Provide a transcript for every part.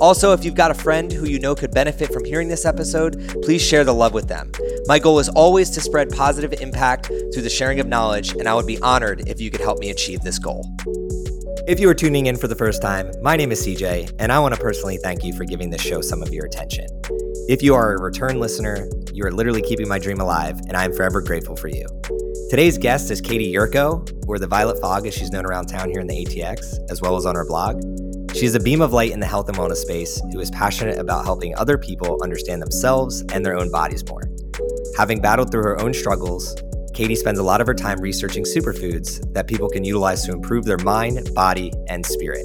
Also, if you've got a friend who you know could benefit from hearing this episode, please share the love with them. My goal is always to spread positive impact through the sharing of knowledge, and I would be honored if you could help me achieve this goal. If you are tuning in for the first time, my name is CJ, and I want to personally thank you for giving this show some of your attention. If you are a return listener, you are literally keeping my dream alive, and I am forever grateful for you. Today's guest is Katie Yurko, or the Violet Fog as she's known around town here in the ATX, as well as on her blog. She is a beam of light in the health and wellness space who is passionate about helping other people understand themselves and their own bodies more. Having battled through her own struggles, Katie spends a lot of her time researching superfoods that people can utilize to improve their mind, body, and spirit.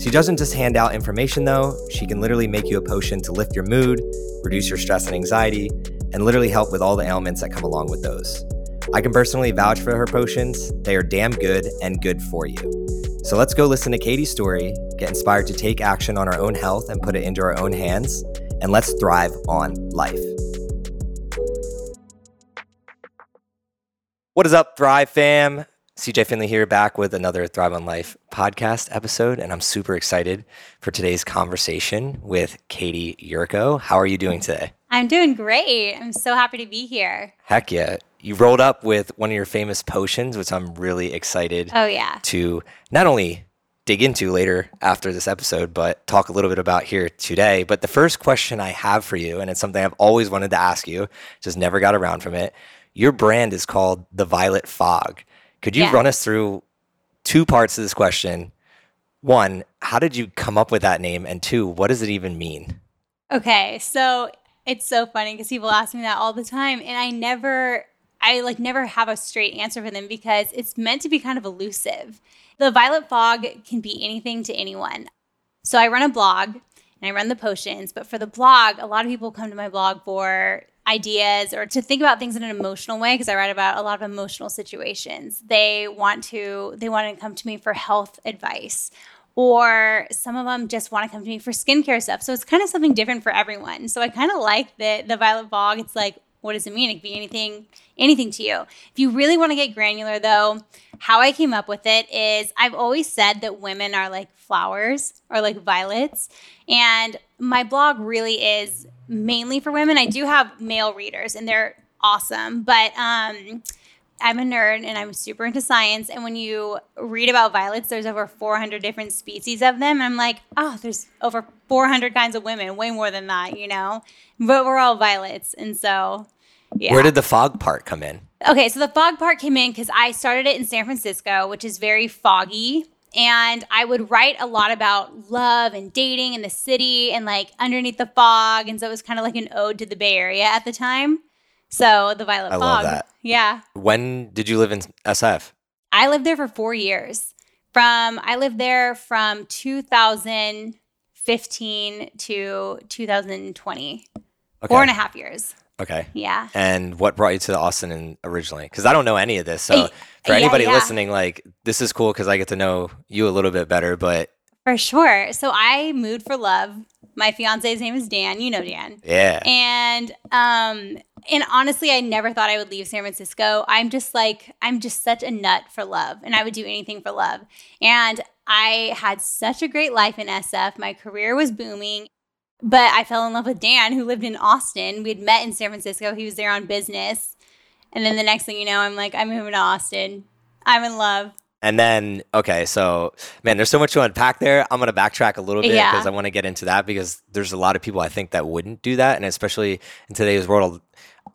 She doesn't just hand out information though, she can literally make you a potion to lift your mood, reduce your stress and anxiety, and literally help with all the ailments that come along with those. I can personally vouch for her potions, they are damn good and good for you. So let's go listen to Katie's story, get inspired to take action on our own health and put it into our own hands, and let's thrive on life. What is up, Thrive fam? CJ Finley here, back with another Thrive on Life podcast episode, and I'm super excited for today's conversation with Katie Yurko. How are you doing today? I'm doing great. I'm so happy to be here. Heck yeah you rolled up with one of your famous potions, which I'm really excited. Oh yeah. To not only dig into later after this episode, but talk a little bit about here today. But the first question I have for you, and it's something I've always wanted to ask you, just never got around from it. Your brand is called the Violet Fog. Could you yeah. run us through two parts of this question? One, how did you come up with that name? And two, what does it even mean? Okay, so it's so funny because people ask me that all the time, and I never I like never have a straight answer for them because it's meant to be kind of elusive. The violet fog can be anything to anyone. So I run a blog and I run the potions, but for the blog, a lot of people come to my blog for ideas or to think about things in an emotional way because I write about a lot of emotional situations. They want to they want to come to me for health advice or some of them just want to come to me for skincare stuff. So it's kind of something different for everyone. So I kind of like the the violet fog. It's like what does it mean? It could be anything, anything to you. If you really want to get granular though, how I came up with it is I've always said that women are like flowers or like violets. And my blog really is mainly for women. I do have male readers and they're awesome, but um I'm a nerd and I'm super into science. And when you read about violets, there's over 400 different species of them. And I'm like, oh, there's over 400 kinds of women, way more than that, you know? But we're all violets. And so, yeah. Where did the fog part come in? Okay, so the fog part came in because I started it in San Francisco, which is very foggy. And I would write a lot about love and dating in the city and like underneath the fog. And so it was kind of like an ode to the Bay Area at the time. So the Violet I Fog. love that. Yeah. When did you live in SF? I lived there for four years. From I lived there from 2015 to 2020. Okay. Four and a half years. Okay. Yeah. And what brought you to Austin in originally? Because I don't know any of this. So for anybody yeah, yeah. listening, like this is cool because I get to know you a little bit better. But for sure. So I moved for love. My fiance's name is Dan. You know Dan. Yeah. And um and honestly, I never thought I would leave San Francisco. I'm just like, I'm just such a nut for love, and I would do anything for love. And I had such a great life in SF. My career was booming, but I fell in love with Dan, who lived in Austin. We had met in San Francisco. He was there on business. And then the next thing you know, I'm like, I'm moving to Austin. I'm in love. And then, okay, so man, there's so much to unpack there. I'm gonna backtrack a little bit because yeah. I want to get into that because there's a lot of people I think that wouldn't do that, and especially in today's world,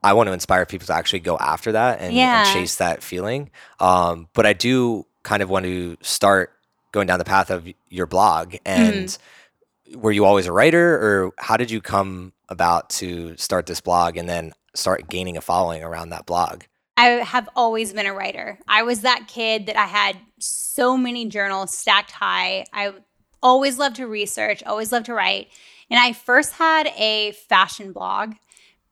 I want to inspire people to actually go after that and, yeah. and chase that feeling. Um, but I do kind of want to start going down the path of your blog. And mm. Were you always a writer, or how did you come about to start this blog and then start gaining a following around that blog? I have always been a writer. I was that kid that I had so many journals stacked high. I always loved to research, always loved to write. And I first had a fashion blog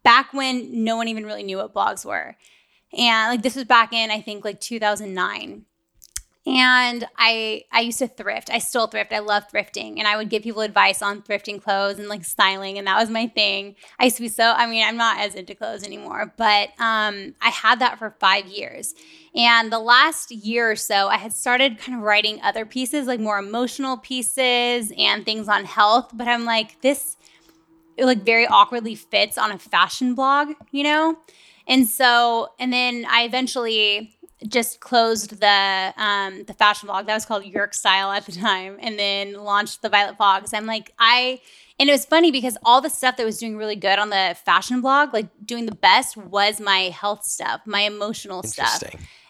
back when no one even really knew what blogs were. And like this was back in I think like 2009 and I I used to thrift. I still thrift. I love thrifting, and I would give people advice on thrifting clothes and like styling, and that was my thing. I used to be so. I mean, I'm not as into clothes anymore, but um, I had that for five years. And the last year or so, I had started kind of writing other pieces, like more emotional pieces and things on health. But I'm like, this it like very awkwardly fits on a fashion blog, you know. And so, and then I eventually just closed the um, the fashion blog that was called York Style at the time, and then launched the Violet Fogs. I'm like I, and it was funny because all the stuff that was doing really good on the fashion blog, like doing the best, was my health stuff, my emotional stuff.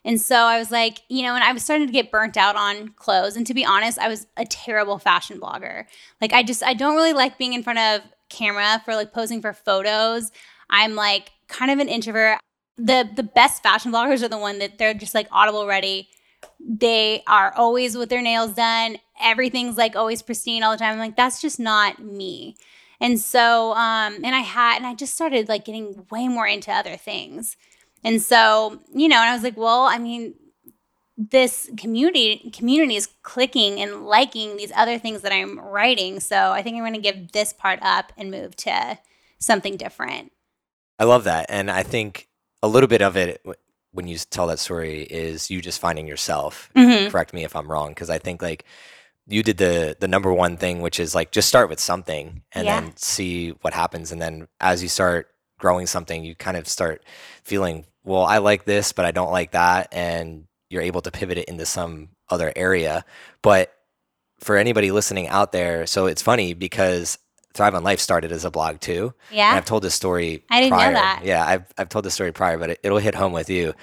And so I was like, you know, and I was starting to get burnt out on clothes. And to be honest, I was a terrible fashion blogger. Like I just I don't really like being in front of camera for like posing for photos. I'm like kind of an introvert the the best fashion bloggers are the one that they're just like audible ready. They are always with their nails done. Everything's like always pristine all the time. I'm like that's just not me. And so um and i had and i just started like getting way more into other things. And so you know and i was like well i mean this community community is clicking and liking these other things that i'm writing. So i think i'm going to give this part up and move to something different. I love that. And i think a little bit of it when you tell that story is you just finding yourself. Mm-hmm. Correct me if I'm wrong, because I think like you did the the number one thing, which is like just start with something and yeah. then see what happens, and then as you start growing something, you kind of start feeling, well, I like this, but I don't like that, and you're able to pivot it into some other area. But for anybody listening out there, so it's funny because Thrive on Life started as a blog too. Yeah. And I've told this story. I didn't prior. know that. Yeah, I've I've told this story prior, but it, will hit home with you.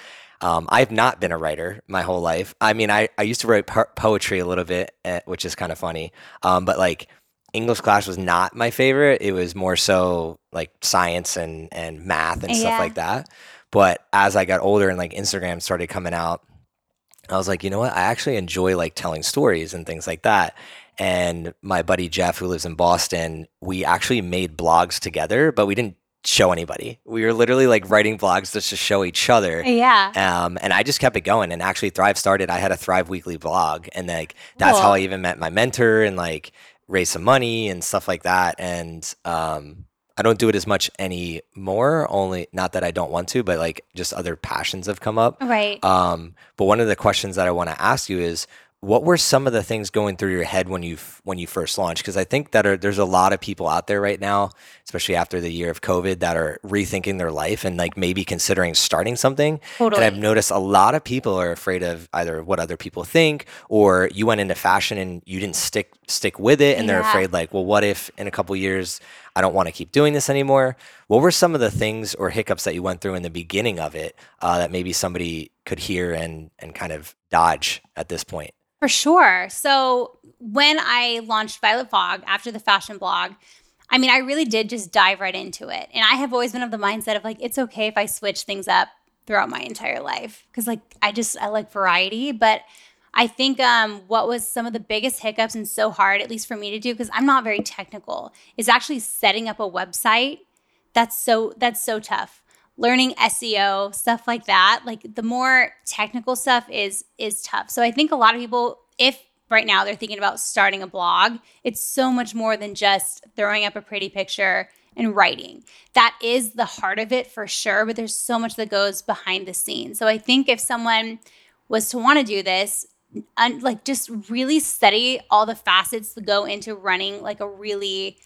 Um, I've not been a writer my whole life. I mean, I, I used to write po- poetry a little bit, uh, which is kind of funny. Um, but like English class was not my favorite. It was more so like science and and math and yeah. stuff like that. But as I got older and like Instagram started coming out, I was like, you know what? I actually enjoy like telling stories and things like that and my buddy Jeff, who lives in Boston, we actually made blogs together, but we didn't show anybody. We were literally like writing blogs just to show each other. Yeah. Um, and I just kept it going. And actually, Thrive started. I had a Thrive Weekly blog, and like that's cool. how I even met my mentor and like raised some money and stuff like that. And um, I don't do it as much anymore. Only not that I don't want to, but like just other passions have come up. Right. Um, but one of the questions that I want to ask you is what were some of the things going through your head when you when you first launched because i think that are, there's a lot of people out there right now especially after the year of covid that are rethinking their life and like maybe considering starting something totally. and i've noticed a lot of people are afraid of either what other people think or you went into fashion and you didn't stick stick with it and yeah. they're afraid like well what if in a couple years i don't want to keep doing this anymore what were some of the things or hiccups that you went through in the beginning of it uh, that maybe somebody could hear and and kind of dodge at this point for sure. So when I launched Violet Fog after the fashion blog, I mean, I really did just dive right into it. And I have always been of the mindset of like, it's okay if I switch things up throughout my entire life. Cause like, I just, I like variety. But I think um, what was some of the biggest hiccups and so hard, at least for me to do, because I'm not very technical, is actually setting up a website. That's so, that's so tough learning SEO, stuff like that. Like the more technical stuff is is tough. So I think a lot of people if right now they're thinking about starting a blog, it's so much more than just throwing up a pretty picture and writing. That is the heart of it for sure, but there's so much that goes behind the scenes. So I think if someone was to want to do this, un- like just really study all the facets that go into running like a really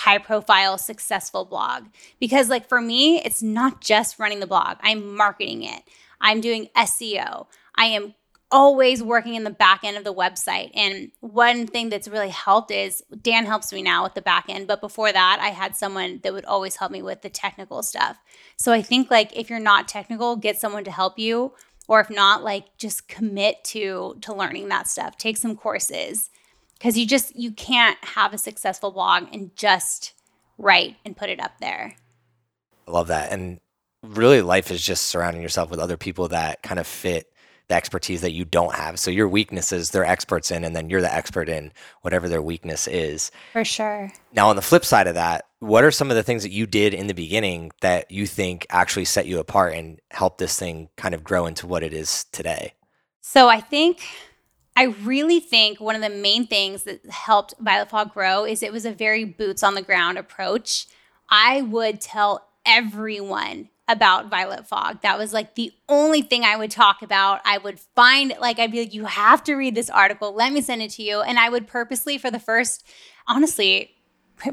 high profile successful blog. Because like for me it's not just running the blog. I'm marketing it. I'm doing seo i am always working in the back end of the website. And one thing that's really helped is dan helps me now with the back end. But before that i had someone that would always help me with the technical stuff. So i think like if you're not technical get someone to help you. Or if not like just commit to to learning that stuff. Take some courses because you just you can't have a successful blog and just write and put it up there i love that and really life is just surrounding yourself with other people that kind of fit the expertise that you don't have. So your weaknesses they're experts in and then you're the expert in whatever their weakness is. For sure. Now on the flip side of that, what are some of the things that you did in the beginning that you think actually set you apart and helped this thing kind of grow into what it is today? So I think I really think one of the main things that helped Violet Fog grow is it was a very boots on the ground approach. I would tell everyone about Violet Fog. That was like the only thing I would talk about. I would find, like, I'd be like, you have to read this article. Let me send it to you. And I would purposely, for the first, honestly,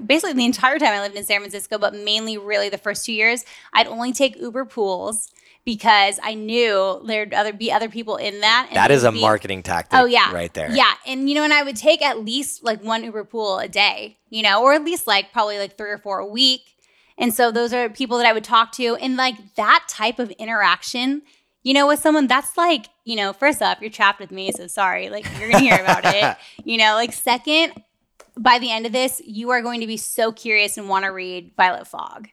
basically the entire time I lived in San Francisco, but mainly really the first two years, I'd only take Uber pools because I knew there'd other be other people in that. that is a be, marketing tactic. Oh yeah, right there. Yeah, and you know, and I would take at least like one Uber pool a day, you know, or at least like probably like three or four a week and so those are people that I would talk to. And like that type of interaction, you know, with someone that's like, you know, first off, you're trapped with me. So sorry, like you're going to hear about it. You know, like second, by the end of this, you are going to be so curious and want to read Violet Fog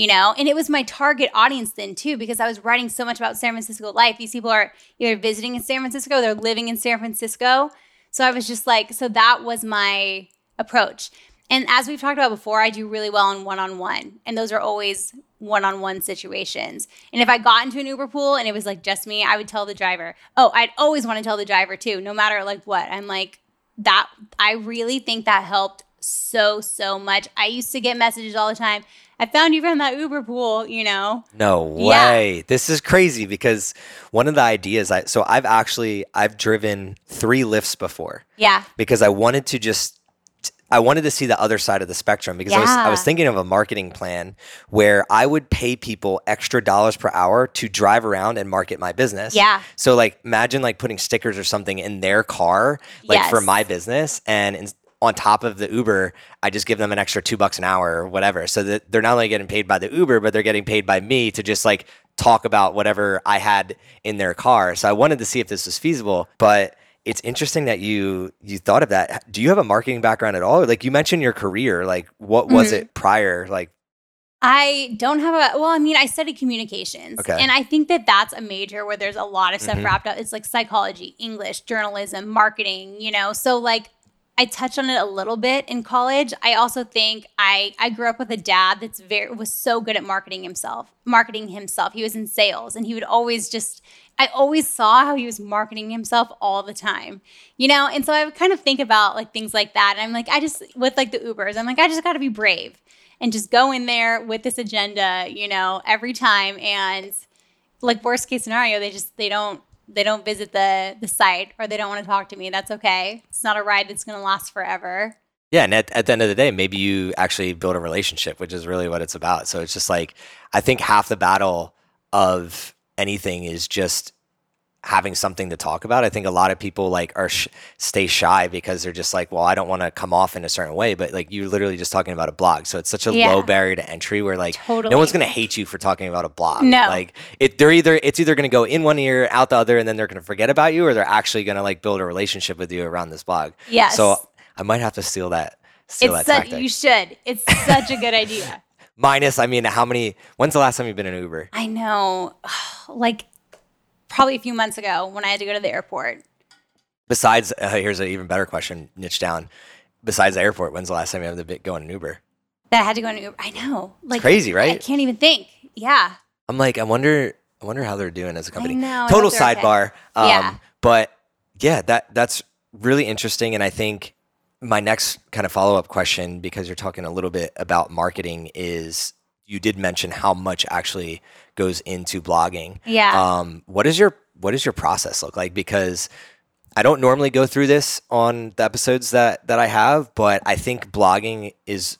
you know and it was my target audience then too because i was writing so much about san francisco life these people are either visiting in san francisco they're living in san francisco so i was just like so that was my approach and as we've talked about before, I do really well in one on one. And those are always one on one situations. And if I got into an Uber pool and it was like just me, I would tell the driver. Oh, I'd always want to tell the driver too, no matter like what. I'm like, that, I really think that helped so, so much. I used to get messages all the time. I found you from that Uber pool, you know. No way. Yeah. This is crazy because one of the ideas I so I've actually I've driven 3 Lyfts before. Yeah. Because I wanted to just I wanted to see the other side of the spectrum because yeah. I was I was thinking of a marketing plan where I would pay people extra dollars per hour to drive around and market my business. Yeah. So like imagine like putting stickers or something in their car like yes. for my business and in, on top of the Uber, I just give them an extra 2 bucks an hour or whatever. So that they're not only getting paid by the Uber, but they're getting paid by me to just like talk about whatever I had in their car. So I wanted to see if this was feasible, but it's interesting that you you thought of that. Do you have a marketing background at all? Like you mentioned your career, like what was mm-hmm. it prior? Like I don't have a well, I mean, I studied communications. Okay. And I think that that's a major where there's a lot of stuff mm-hmm. wrapped up. It's like psychology, English, journalism, marketing, you know. So like I touched on it a little bit in college. I also think I I grew up with a dad that's very was so good at marketing himself, marketing himself. He was in sales and he would always just I always saw how he was marketing himself all the time. You know, and so I would kind of think about like things like that. And I'm like I just with like the Ubers, I'm like I just got to be brave and just go in there with this agenda, you know, every time and like worst case scenario, they just they don't they don't visit the the site or they don't want to talk to me, that's okay. It's not a ride that's going to last forever. Yeah, and at, at the end of the day, maybe you actually build a relationship, which is really what it's about. So it's just like I think half the battle of anything is just having something to talk about. I think a lot of people like are sh- stay shy because they're just like, well, I don't want to come off in a certain way. But like you're literally just talking about a blog, so it's such a yeah. low barrier to entry where like totally. no one's gonna hate you for talking about a blog. No, like it, they're either it's either gonna go in one ear, out the other, and then they're gonna forget about you, or they're actually gonna like build a relationship with you around this blog. Yes. So I might have to steal that. Steal it's that such, you should. It's such a good idea. Minus, I mean, how many? When's the last time you've been in Uber? I know, like probably a few months ago when I had to go to the airport. Besides, uh, here's an even better question, niche down. Besides the airport, when's the last time you had to go in an Uber? That I had to go in an Uber. I know, like it's crazy, right? I can't even think. Yeah. I'm like, I wonder, I wonder how they're doing as a company. Know, Total sidebar. Okay. Um, yeah. But yeah, that that's really interesting, and I think my next kind of follow up question, because you're talking a little bit about marketing, is you did mention how much actually goes into blogging. Yeah. Um, what is your what does your process look like? Because I don't normally go through this on the episodes that that I have, but I think blogging is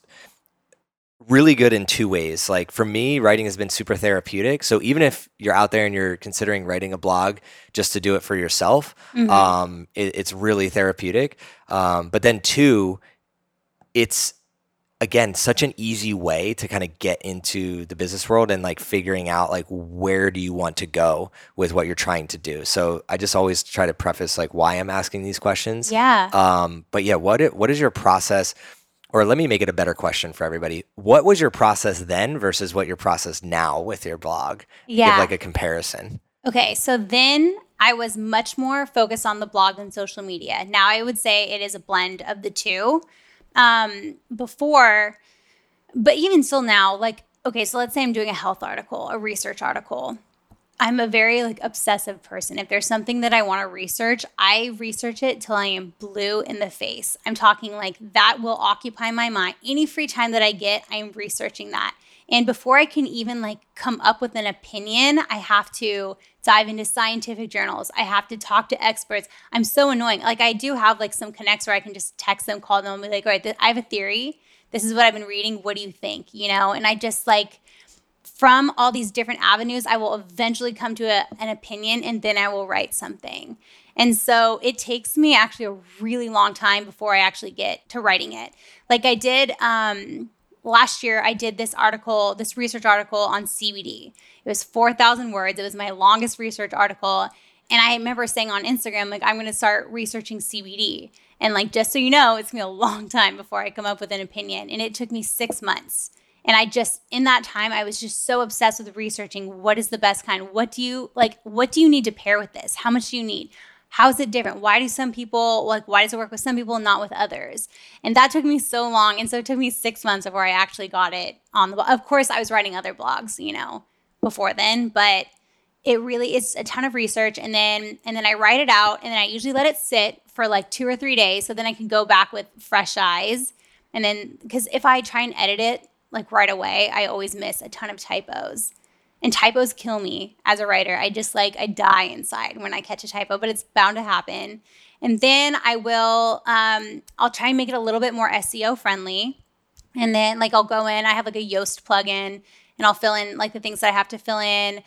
really good in two ways. Like for me, writing has been super therapeutic. So even if you're out there and you're considering writing a blog just to do it for yourself, mm-hmm. um, it, it's really therapeutic. Um, but then two, it's again such an easy way to kind of get into the business world and like figuring out like where do you want to go with what you're trying to do. So i just always try to preface like why i'm asking these questions. Yeah. Um but yeah what it, what is your process or let me make it a better question for everybody. What was your process then versus what your process now with your blog? Yeah. Give like a comparison. Okay so then I was much more focused on the blog than social media. Now I would say it is a blend of the two. Um, before, but even still now, like, okay, so let's say I'm doing a health article, a research article. I'm a very like obsessive person. If there's something that I want to research, I research it till I am blue in the face. I'm talking like that will occupy my mind. Any free time that I get, I'm researching that. And before I can even like come up with an opinion, I have to dive into scientific journals. I have to talk to experts. I'm so annoying. Like I do have like some connects where I can just text them, call them, and be like, all right, I have a theory. This is what I've been reading. What do you think? You know, and I just like from all these different avenues, I will eventually come to a, an opinion and then I will write something. And so it takes me actually a really long time before I actually get to writing it. Like I did um, last year, I did this article, this research article on CBD. It was 4,000 words. It was my longest research article. And I remember saying on Instagram, like, I'm going to start researching CBD. And like, just so you know, it's going to be a long time before I come up with an opinion. And it took me six months. And I just, in that time, I was just so obsessed with researching what is the best kind. What do you like? What do you need to pair with this? How much do you need? How is it different? Why do some people like, why does it work with some people and not with others? And that took me so long. And so it took me six months before I actually got it on the. Of course, I was writing other blogs, you know, before then, but it really is a ton of research and then and then I write it out and then I usually let it sit for like 2 or 3 days so then I can go back with fresh eyes and then cuz if I try and edit it like right away, I always miss a ton of typos. And typos kill me as a writer. I just like, I die inside when I catch a typo, but it's bound to happen. And then I will, um, I'll try and make it a little bit more SEO friendly. And then like I'll go in, I have like a Yoast plugin and I'll fill in like the things that I have to fill in.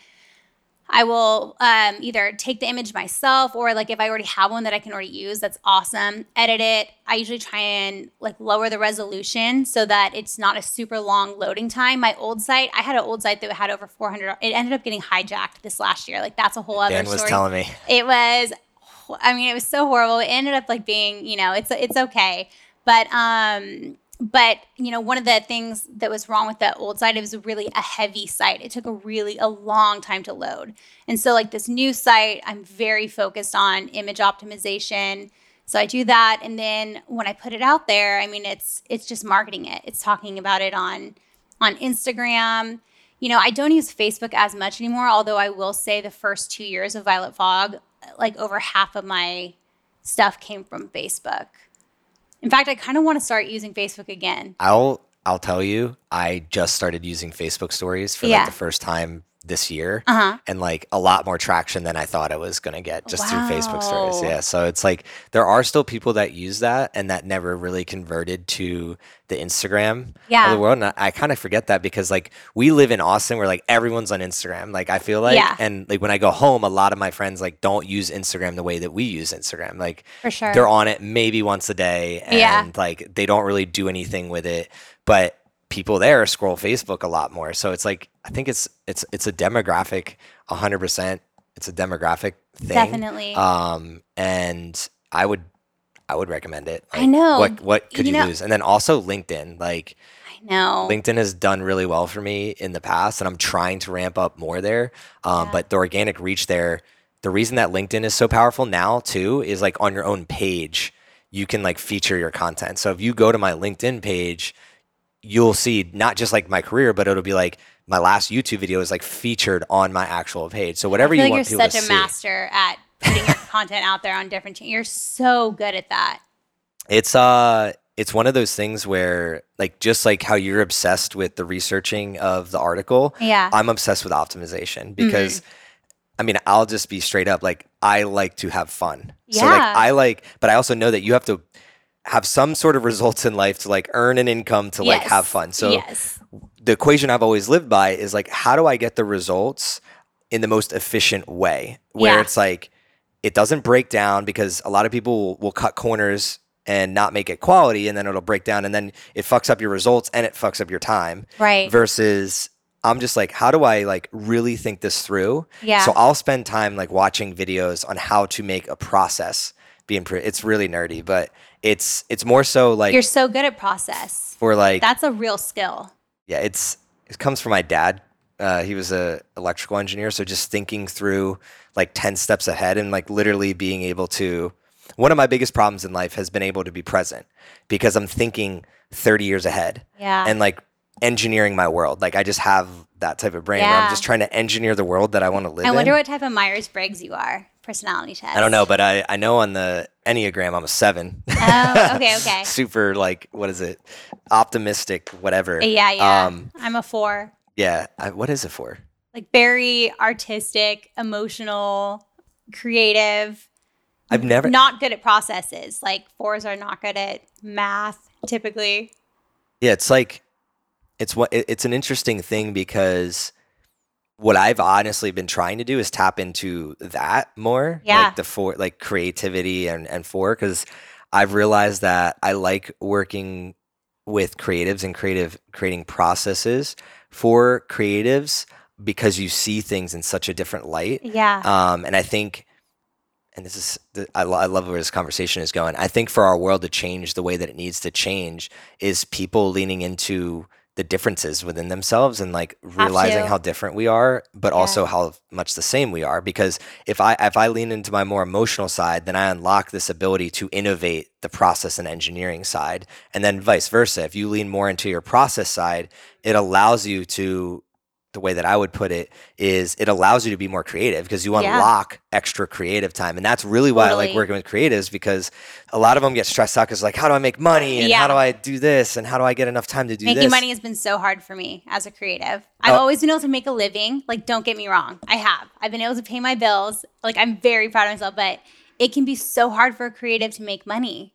I will um, either take the image myself or like if I already have one that I can already use, that's awesome. Edit it. I usually try and like lower the resolution so that it's not a super long loading time. My old site, I had an old site that had over 400. It ended up getting hijacked this last year. Like that's a whole other Dan was story. telling me. It was, I mean, it was so horrible. It ended up like being, you know, it's it's okay, but um, but you know one of the things that was wrong with the old site it was really a heavy site. It took a really a long time to load. And so like this new site i'm very focused on image optimization. So i do that and then when i put it out there i mean it's it's just marketing it. It's talking about it on on instagram. You know i don't use facebook as much anymore although i will say the first two years of violet fog like over half of my stuff came from facebook in fact, I kind of want to start using Facebook again. I'll I'll tell you, I just started using Facebook stories for Yeah. like the first time this year. Uh-huh. And like a lot more traction than I thought I was gonna get just through Facebook stories. Yeah. So it's like there are still people that use that and that never really converted to the Instagram of the world. And I, I kind of forget that because like we live in Austin where like everyone's on Instagram. Like I feel like Yeah. and like when I go home, a lot of my friends like don't use Instagram the way that we use Instagram. Like For sure. they're on it maybe once a day and Yeah. like they don't really do anything with it but people there scroll facebook a lot more so it's like i think it's it's it's a demographic 100% it's a demographic thing Definitely. um and i would i would recommend it I know. what what could You you, know- lose and then also linkedin like I know. LinkedIn has done really well for me in the past, and I'm trying to ramp up more there. Um, Yeah. But the organic reach there, the reason that LinkedIn is so powerful now too is like on your own page, you can like feature your content. So if you go to my LinkedIn page, you'll see not just like my career, but it'll be like my last YouTube video is like featured on my actual page. So whatever you like want you're people such to a see. master at putting your content out there on different. Ch- you're so good at that. It's uh it's one of those things where like just like how you're obsessed with the researching of the article, Yeah. I'm obsessed with optimization because I mean, I'll just be straight up like I like to have fun. So like Yeah. I like but I also know that you have to have some sort of results in life to like earn an income to like Yes. have fun. So yes. the equation I've always lived by is like, how do I get the results in the most efficient way? Where Yeah. it's like, it doesn't break down because a lot of people will, will cut corners and not make it quality and then it'll break down and then it fucks up your results and it fucks up your time. Right. Versus I'm just like, how do I like really think this through? Yeah. So I'll spend time like watching videos on how to make a process be improved. It's really nerdy, but it's it's more so like you're so good at process. for like That's a real skill. yeah, it's it comes from my dad. Uh, he was a electrical engineer, so just thinking through like ten steps ahead and like literally being able to. One of my biggest problems in life has been able to be present because I'm thinking 30 years ahead Yeah. and like engineering my world. Like I just have that type of brain where I'm just trying to engineer the world that I want to live in. I wonder in. what type of Myers Briggs you are. Personality test. I don't know, but I, I know on the Enneagram I'm a seven. Oh, okay, okay. Super like what is it? Optimistic, whatever. Yeah, yeah. Um, I'm a four. yeah. I, what is a four? Like very artistic, emotional, creative. I've never. Not good at processes. Like fours are not good at math typically. Yeah, it's like it's what it's an interesting thing because what I've honestly been trying to do is tap into that more, Yeah. like the four, like creativity and and for because I've realized that I like working with creatives and creative creating processes for creatives because you see things in such a different light. Yeah. Um, and I think, and this is, I, lo- I love where this conversation is going. I think for our world to change the way that it needs to change is people leaning into the differences within themselves and like realizing how different we are, but Yeah. also how much the same we are. Because if I if I lean into my more emotional side, then I unlock this ability to innovate the process and engineering side, and then vice versa. If you lean more into your process side, it allows you to the way that I would put it is it allows you to be more creative because you Yeah. unlock extra creative time. And that's really why I like working with creatives because a lot of them get stressed out because like, how do I make money? And how do I do this? And how do I get enough time to do Making this? money has been so hard for me as a creative. I've Oh. always been able to make a living. Like, don't get me wrong, I have. I've been able to pay my bills. Like, I'm very proud of myself, but it can be so hard for a creative to make money.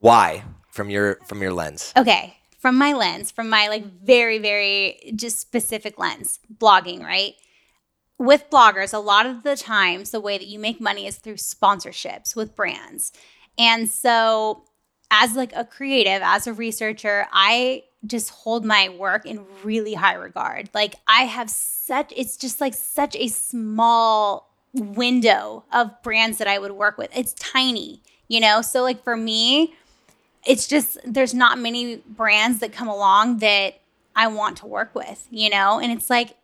Why? From your from your lens. Okay, from my lens, from my like very, very just specific lens, blogging, right? With bloggers, a lot of the times the way that you make money is through sponsorships with brands. And so as like a creative, as a researcher, I just hold my work in really high regard. Like I have such it's just like such a small window of brands that I would work with. It's tiny, you know? So like for me, it's just there's not many brands that come along that I want to work with, you know? And it's like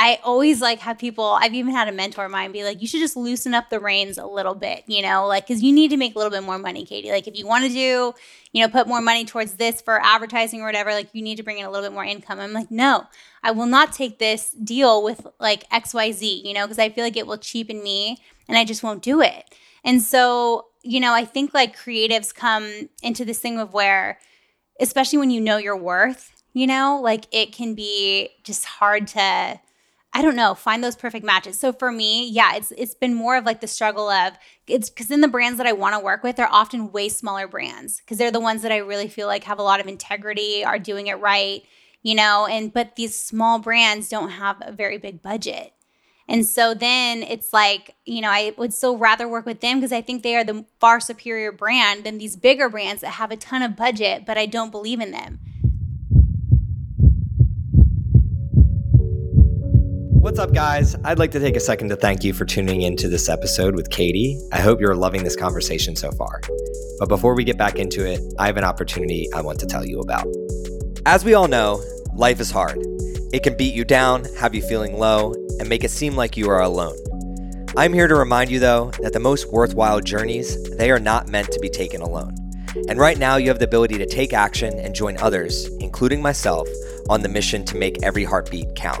I always like have people I've even had a mentor of mine be like, you should just loosen up the reins a little bit, you know, like because you need to make a little bit more money, Katie. Like if you want to do, you know, put more money towards this for advertising or whatever, like you need to bring in a little bit more income. I'm like, no, I will not take this deal with like XYZ, you know, because I feel like it will cheapen me and I just won't do it. And so, you know, I think like creatives come into this thing of where, especially when you know your worth, you know, like it can be just hard to I don't know, find those perfect matches. So for me, yeah, it's it's been more of like the struggle of it's because in the brands that I want to work with, they're often way smaller brands because they're the ones that I really feel like have a lot of integrity, are doing it right, you know. And but these small brands don't have a very big budget. And so then it's like, you know, I would still rather work with them because I think they are the far superior brand than these bigger brands that have a ton of budget, but I don't believe in them. What's up, guys? I'd like to take a second to thank you for tuning into this episode with Katie. I hope you're loving this conversation so far. But before we get back into it, I have an opportunity I want to tell you about. As we all know, life is hard. It can beat you down, have you feeling low, and make it seem like you are alone. I'm here to remind you though that the most worthwhile journeys, they are not meant to be taken alone. And right now you have the ability to take action and join others, including myself, on the mission to make every heartbeat count.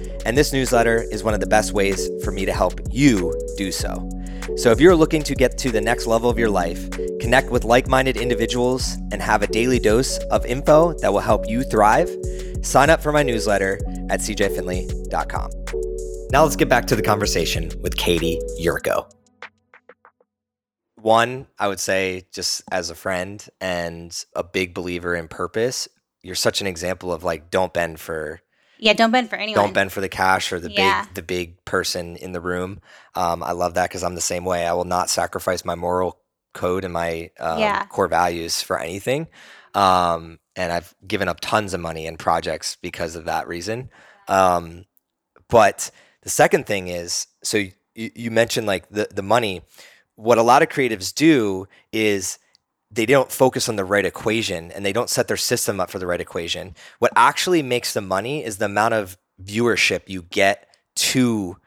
And this newsletter is one of the best ways for me to help you do so. So if you're looking to get to the next level of your life, connect with like minded individuals, and have a daily dose of info that will help you thrive, sign up for my newsletter at cjfinley.com. Now let's get back to the conversation with Katie Yurko. One, I would say, just as a friend and a big believer in purpose, you're such an example of like, don't bend for Yeah, don't bend for anyone. Don't bend for the cash or the Yeah. big the big person in the room. Um, I love that because I'm the same way. I will not sacrifice my moral code and my um, Yeah. core values for anything. Um, and I've given up tons of money in projects because of that reason. Um, but the second thing is, so you, you mentioned like the the money. What a lot of creatives do is they don't focus on the right equation and they don't set their system up for the right equation. What actually makes the money is the amount of viewership you get to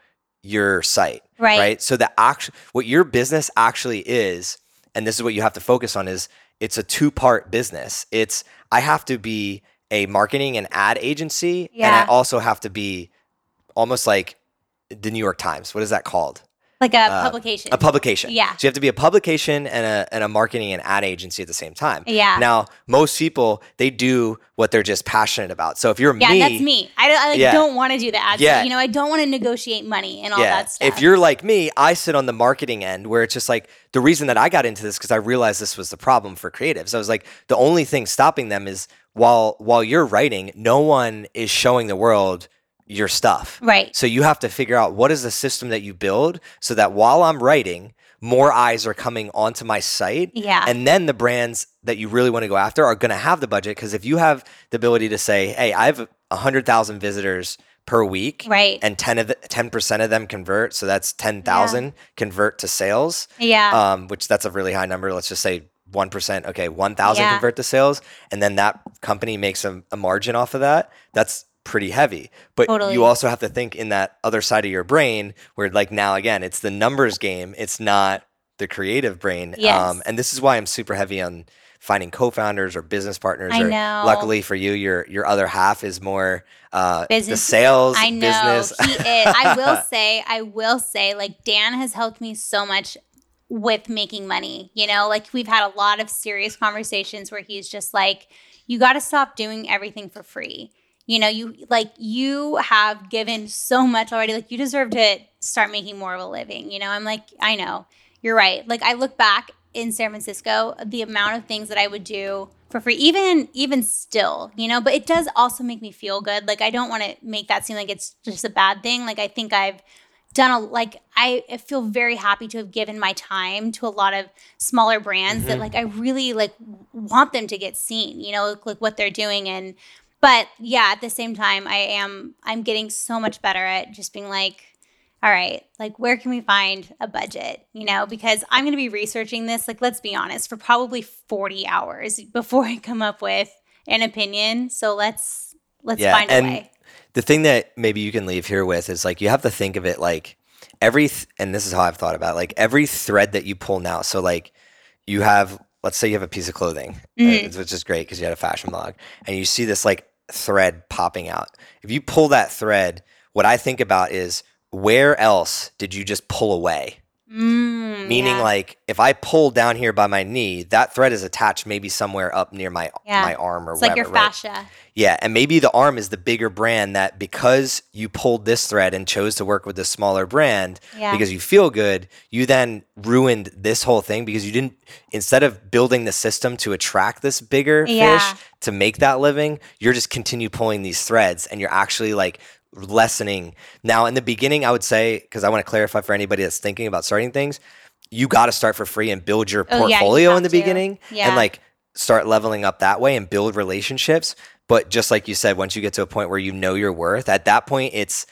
your site, Right. Right. So the act, what your business actually is, and this is what you have to focus on is it's a two part business. It's I have to be a marketing and ad agency, and I also have to be almost like the New York Times. What is that called? Like a Uh, publication. A publication. Yeah. So you have to be a publication and a, and a marketing and ad agency at the same time. Yeah. Now, most people, they do what they're just passionate about. So if you're yeah, me, that's me. I, don't- I like, Yeah. don't want to do the ads. Yeah. You know, I don't want to negotiate money and all that stuff. If you're like me, I sit on the marketing end where it's just like the reason that I got into this because I realized this was the problem for creatives. I was like, the only thing stopping them is while while you're writing, no one is showing the world your stuff. right. So you have to figure out what is the system that you build so that while I'm writing, more eyes are coming onto my site. Yeah. And then the brands that you really want to go after are going to have the budget because if you have the ability to say, "Hey, I have 100,000 visitors per week." Right. And 10 of the, 10% of them convert, so that's 10,000 convert to sales. Yeah. Um, which that's a really high number. Let's just say 1%, okay, 1,000 Yeah. convert to sales and then that company makes a, a margin off of that. That's pretty heavy. But Totally. you also have to think in that other side of your brain where like now again, it's the numbers game. It's not the creative brain. Um, Yes. and this is why I'm super heavy on finding co-founders or business partners. I or know. luckily for you, your your other half is more uh, the sales I know business. he is. I will say, I will say, like Dan has helped me so much with making money. You know, like we've had a lot of serious conversations where he's just like, you got to stop doing everything for free. You know, you like you have given so much already. Like you deserve to start making more of a living. You know, I'm like, I know you're right. Like I look back in San Francisco, the amount of things that I would do for free, even even still, you know. But it does also make me feel good. Like I don't want to make that seem like it's just a bad thing. Like I think I've done a like I feel very happy to have given my time to a lot of smaller brands that mm-hmm. like I really like want them to get seen. You know, like, like what they're doing and. But yeah, at the same time, I am I'm getting so much better at just being like, all right, like where can we find a budget? You know, because I'm going to be researching this, like, let's be honest, for probably 40 hours before I come up with an opinion. So let's, let's find a and way. the thing that maybe you can leave here with is like you have to think of it like every th- and this is how I've thought about it, like every thread that you pull now. So like you have let's say you have a piece of clothing, uh, Mhm. which is great because you had a fashion blog, and you see this like thread popping out. If you pull that thread, what I think about is where else did you just pull away? Mm, Meaning, yeah. like, if I pull down here by my knee, that thread is attached maybe somewhere up near my Yeah. my arm or whatever. it's like whatever. your right? fascia. Yeah, and maybe the arm is the bigger brand that because you pulled this thread and chose to work with the smaller brand Yeah. because you feel good, you then ruined this whole thing because you didn't instead of building the system to attract this bigger fish to make that living, you're just continue pulling these threads and you're actually like lessening. Now in the beginning I would say because I want to clarify for anybody that's thinking about starting things, you got to start for free and build your Oh, yeah, you portfolio in the to. beginning Yeah. and like start leveling up that way and build relationships. But just like you said, once you get to a point where you know your worth, at that point, it's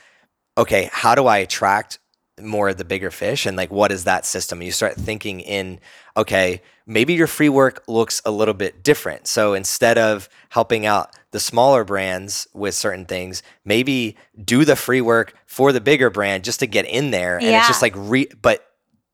okay, how do I attract more of the bigger fish? And like, what is that system? You start thinking in, okay, maybe your free work looks a little bit different. So instead of helping out the smaller brands with certain things, maybe do the free work for the bigger brand just to get in there. And it's just like, re, but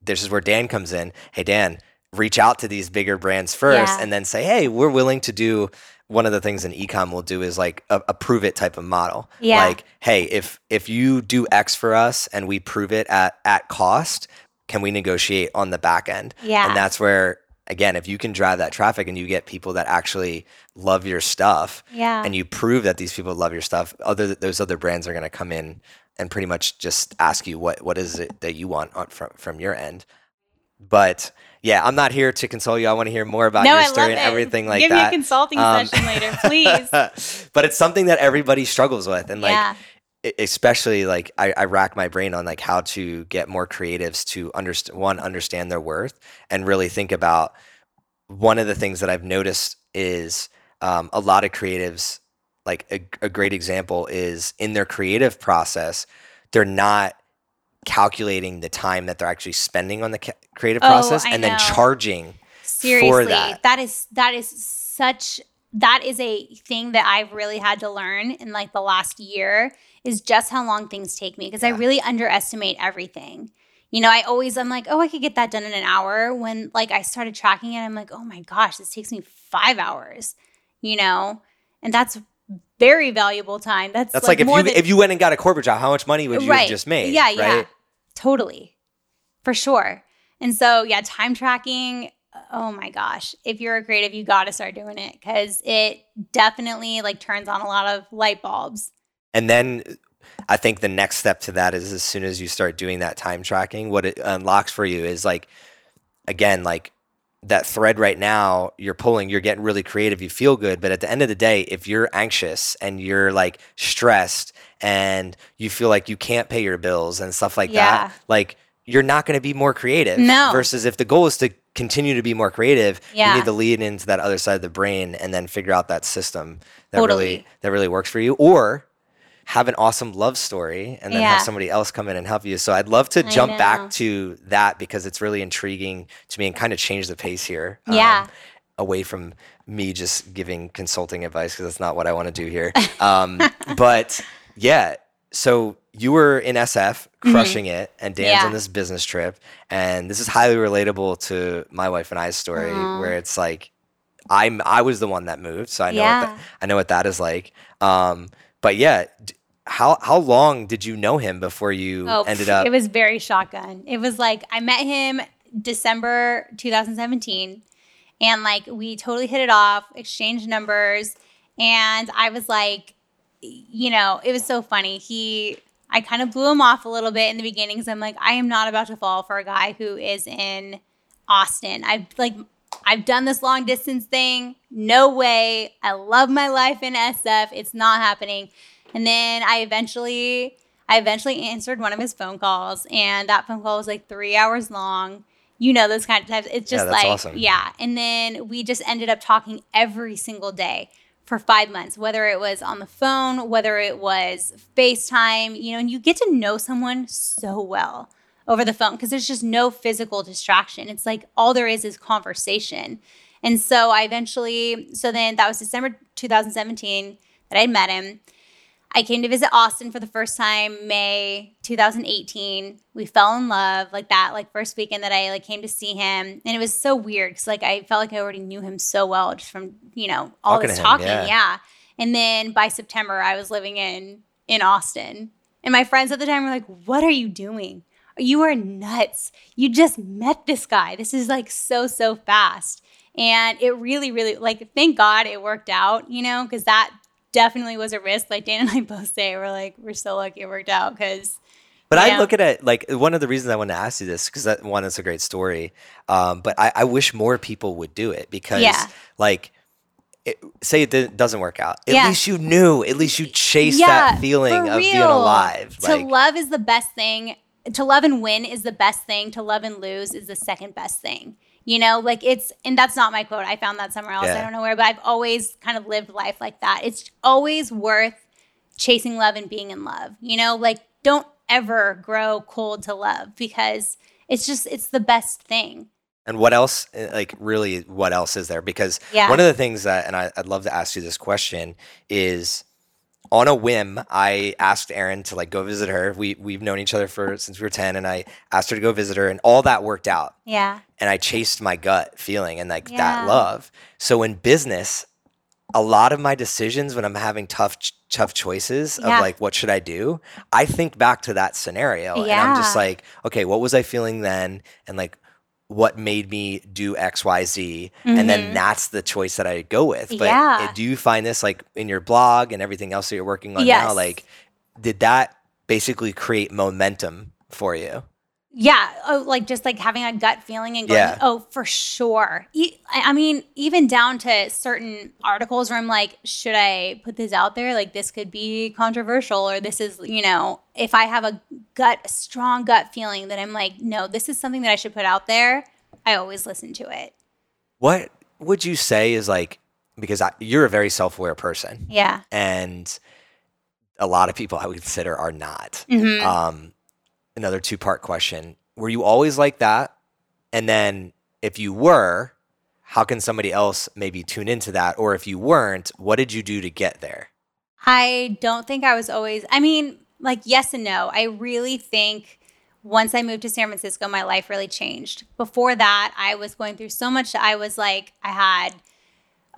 this is where Dan comes in. Hey, Dan, reach out to these bigger brands first Yeah. and then say, hey, we're willing to do one of the things an ecom will do is like a, a prove it type of model. Yeah. Like, hey, if if you do X for us and we prove it at at cost, can we negotiate on the back end? Yeah. And that's where again, if you can drive that traffic and you get people that actually love your stuff Yeah. and you prove that these people love your stuff, other those other brands are going to come in and pretty much just ask you what what is it that you want on, from from your end. but yeah, I'm not here to console you. I want to hear more about no, your story and everything like that. Give that. me a consulting Um, session later, please. but it's something that everybody struggles with, and like yeah. especially like I, I rack my brain on like how to get more creatives to understand one understand their worth and really think about one of the things that I've noticed is um, a lot of creatives like a, a great example is in their creative process they're not calculating the time that they're actually spending on the ca- creative Oh, process I and then charging Seriously, that. that is that is such that is a thing that I've really had to learn in like the last year is just how long things take me because I really underestimate everything. You know, I always I'm like, oh, I could get that done in an hour. When like I started tracking it, I'm like, oh my gosh, this takes me five hours. You know, and that's very valuable time. That's that's like, if more you than- if you went and got a corporate job how much money would you have just made yeah, yeah. right Totally. For sure. And so, yeah, time tracking, oh my gosh. If you're a creative, you got to start doing it cuz it definitely like turns on a lot of light bulbs. And then I think the next step to that is as soon as you start doing that time tracking, what it unlocks for you is like, again, like that thread right now, you're pulling, you're getting really creative, you feel good. But at the end of the day, if you're anxious and you're like stressed and you feel like you can't pay your bills and stuff like Yeah. that, like you're not going to be more creative. No. Versus if the goal is to continue to be more creative, Yeah. you need to lean into that other side of the brain and then figure out that system that Totally. really that really works for you. Or have an awesome love story and then Yeah. have somebody else come in and help you. So I'd love to jump back to that because it's really intriguing to me and kind of change the pace here. um, Yeah. away from me just giving consulting advice because that's not what I want to do here. Um, but yeah, so you were in SF crushing it, and Dan's Mm-hmm. Yeah. on this business trip, and this is highly relatable to my wife and I's story, Aw. where it's like I'm I was the one that moved, so I know what that, I know what that is like. Um, but yeah, d- how how long did you know him before you Oh, ended up? It was very shotgun. It was like I met him December 2017 and like we totally hit it off, exchanged numbers, and I was like you know, it was so funny. He I kind of blew him off a little bit in the beginning cuz I'm like I am not about to fall for a guy who is in Austin. I've like I've done this long distance thing. No way. I love my life in SF. It's not happening. And then I eventually I eventually answered one of his phone calls and that phone call was like 3 hours long. You know those kind of times. It's Yeah, just that's like awesome. yeah. And then we just ended up talking every single day for 5 months, whether it was on the phone, whether it was FaceTime, you know, and you get to know someone so well over the phone because there's just no physical distraction. It's like all there is is conversation. And so I eventually, so then that was December 2017 that I met him. I came to visit Austin for the first time May 2018. We fell in love like that, like first weekend that I like came to see him, and it was so weird because like I felt like I already knew him so well just from you know all Talking this him, talking, yeah. yeah. And then by September, I was living in in Austin, and my friends at the time were like, "What are you doing? You are nuts! You just met this guy. This is like so so fast." And it really, really like thank God it worked out, you know, because that definitely was a risk. Like Dan and I both say, we're like, we're so lucky it worked out because But I look at it like one of the reasons I want to ask you this because that one is a great story. Um, but I, I wish more people would do it because, Yeah. like, it, say it doesn't work out. At Yeah. least you knew. At least you chased Yeah, that feeling of being alive. to Like, love is the best thing. To love and win is the best thing. To love and lose is the second best thing. You know, like it's, and that's not my quote. I found that somewhere else. Yeah. I don't know where, but I've always kind of lived life like that. It's always worth chasing love and being in love. You know, like don't ever grow cold to love because it's just, it's the best thing. and what else? uh, Like, really, what else is there? Because Yeah. one of the things that, and I, I'd love to ask you this question is. On a whim, I asked Erin to like go visit her. We we've known each other for since we were ten, and I asked her to go visit her, and all that worked out. Yeah. and I chased my gut feeling and like Yeah. that love. So in business, a lot of my decisions when I'm having tough ch- tough choices of Yeah. like what should I do, I think back to that scenario and I'm just like, okay, what was I feeling then and like what made me do X, Y, Z, and then Mhm. that's the choice that I go with. But Yeah. do you find this like in your blog and everything else that you're working on now? Like, did that basically create momentum for you? Yeah, oh, like just like having a gut feeling and going, Yeah. oh, for sure. E- I mean, even down to certain articles where I'm like, should I put this out there? Like, this could be controversial, or this is, you know, if I have a gut, a strong gut feeling that I'm like, no, this is something that I should put out there. I always listen to it. What would you say is like because I, you're a very self-aware person, Yeah. and a lot of people I would consider are not. Mhm. Um, another two-part question: Were you always like that? And then, if you were, how can somebody else maybe tune into that? Or if you weren't, what did you do to get there? I don't think I was always, I mean, like, yes and no. I really think once I moved to San Francisco, my life really changed. Before that, I was going through so much. I was like, I had,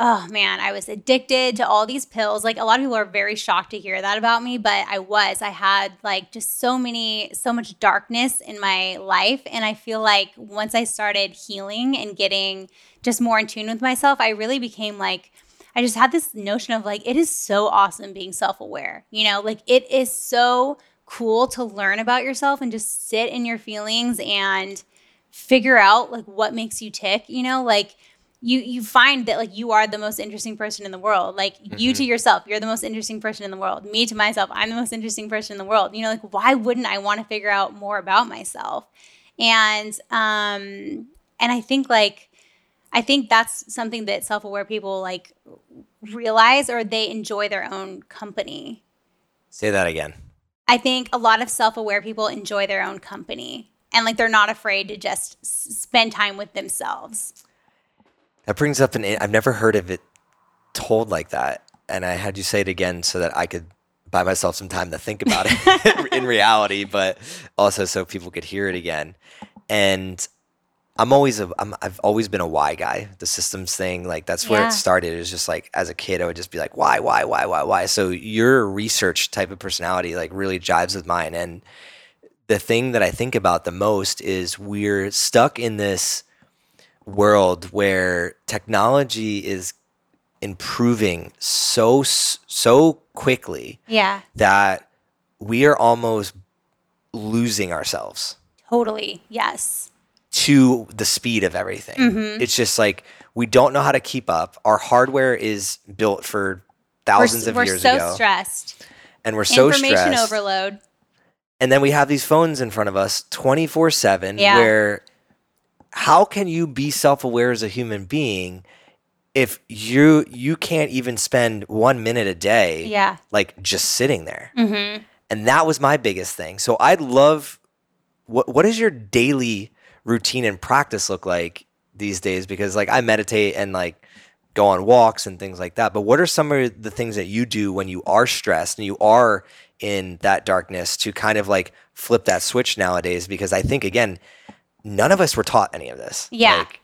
oh man, I was addicted to all these pills. Like, a lot of people are very shocked to hear that about me, but I was. I had like just so many, so much darkness in my life. And I feel like once I started healing and getting just more in tune with myself, I really became like, I just had this notion of like, it is so awesome being self aware. You know, like it is so cool to learn about yourself and just sit in your feelings and figure out like what makes you tick. You know, like you you find that like you are the most interesting person in the world. Like you to yourself, you're the most interesting person in the world. Me to myself, I'm the most interesting person in the world. You know, like why wouldn't I want to figure out more about myself? And um and I think like I think that's something that self-aware people like realize or they enjoy their own company. Say that again. I think a lot of self-aware people enjoy their own company and like they're not afraid to just s- spend time with themselves. That brings up an. I've never heard of it told like that, and I had you say it again so that I could buy myself some time to think about it in reality, but also so people could hear it again. And I'm always a. I'm, I've always been a why guy. The systems thing, like that's where Yeah. it started. It was just like as a kid, I would just be like, why, why, why, why, why. So your research type of personality like really jives with mine, and the thing that I think about the most is we're stuck in this world where technology is improving so so quickly Yeah, that we are almost losing ourselves totally. Yes. to the speed of everything. Mm-hmm. It's just like we don't know how to keep up. Our hardware is built for thousands we're, of we're years so ago, stressed. and we're so Information stressed. overload. and then we have these phones in front of us 24 7 Yeah. where how can you be self-aware as a human being if you you can't even spend one minute a day Yeah. like just sitting there? Mm-hmm. and that was my biggest thing. So i'd love what what does your daily routine and practice look like these days? Because like i meditate and like go on walks and things like that. But what are some of the things that you do when you are stressed and you are in that darkness to kind of like flip that switch nowadays? Because i think again none of us were taught any of this Yeah. Like,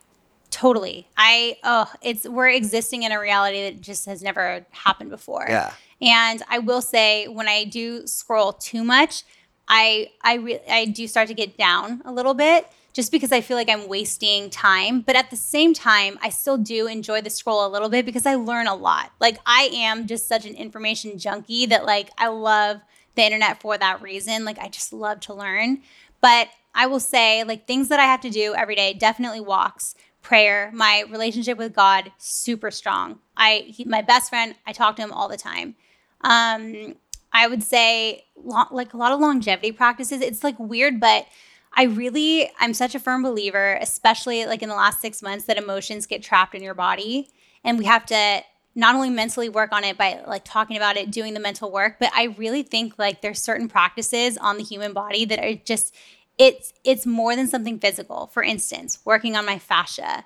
Totally. I oh, it's we're existing in a reality that just has never happened before. yeah And I will say when I do scroll too much, I I re- I do start to get down a little bit just because I feel like I'm wasting time, but at the same time, I still do enjoy the scroll a little bit because I learn a lot. Like I am just such an information junkie that like I love the internet for that reason. Like I just love to learn. But I will say like things that I have to do every day, definitely walks, prayer, my relationship with God super strong. I he, my best friend, I talk to him all the time. Um I would say lo- like a lot of longevity practices. It's like weird, but I really I'm such a firm believer, especially like in the last 6 months that emotions get trapped in your body and we have to not only mentally work on it by like talking about it, doing the mental work, but I really think like there's certain practices on the human body that are just it's it's more than something physical. For instance, working on my fascia.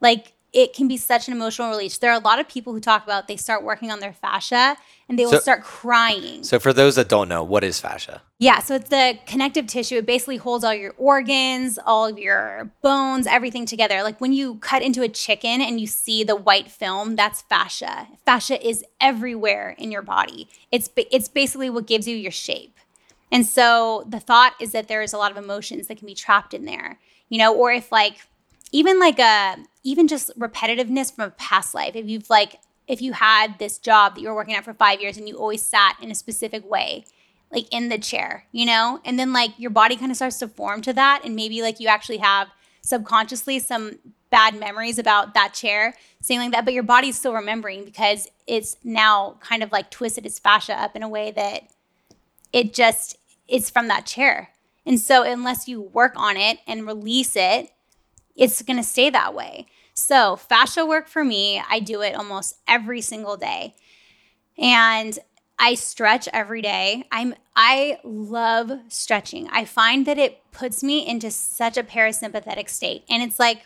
Like it can be such an emotional release. There are a lot of people who talk about they start working on their fascia and they will So- start crying. so for those that don't know what is fascia Yeah, so it's the connective tissue. It basically holds all your organs, all of your bones, everything together. Like when you cut into a chicken and you see the white film, that's fascia. Fascia is everywhere in your body. It's it's basically what gives you your shape. And so the thought is that there is a lot of emotions that can be trapped in there. You know, or if like even like a even just repetitiveness from a past life. If you've like if you had this job that you were working at for 5 years and you always sat in a specific way, like in the chair, you know? And then like your body kind of starts to form to that. And maybe like you actually have subconsciously some bad memories about that chair, saying like that, but your body's still remembering because it's now kind of like twisted its fascia up in a way that it just it's from that chair. And so unless you work on it and release it, it's going to stay that way. So, fascia work for me, I do it almost every single day. And I stretch every day. I'm I love stretching. I find that it puts me into such a parasympathetic state. And it's like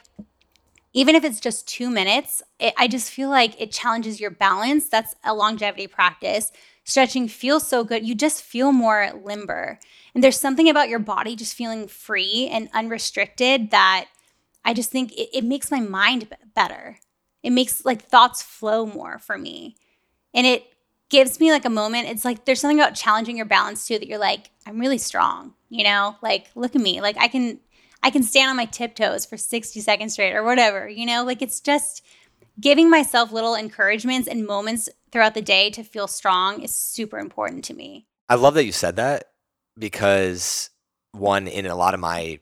even if it's just 2 minutes, it, I just feel like it challenges your balance. That's a longevity practice. Stretching feels so good. You just feel more limber. And there's something about your body just feeling free and unrestricted that I just think it, it makes my mind better. It makes like thoughts flow more for me. And it gives me like a moment. It's like there's something about challenging your balance too that you're like, I'm really strong, you know? Like, look at me. Like I can I can stand on my tiptoes for 60 seconds straight or whatever, you know? Like it's just giving myself little encouragements and moments throughout the day to feel strong is super important to me. I love that you said that because one in a lot of my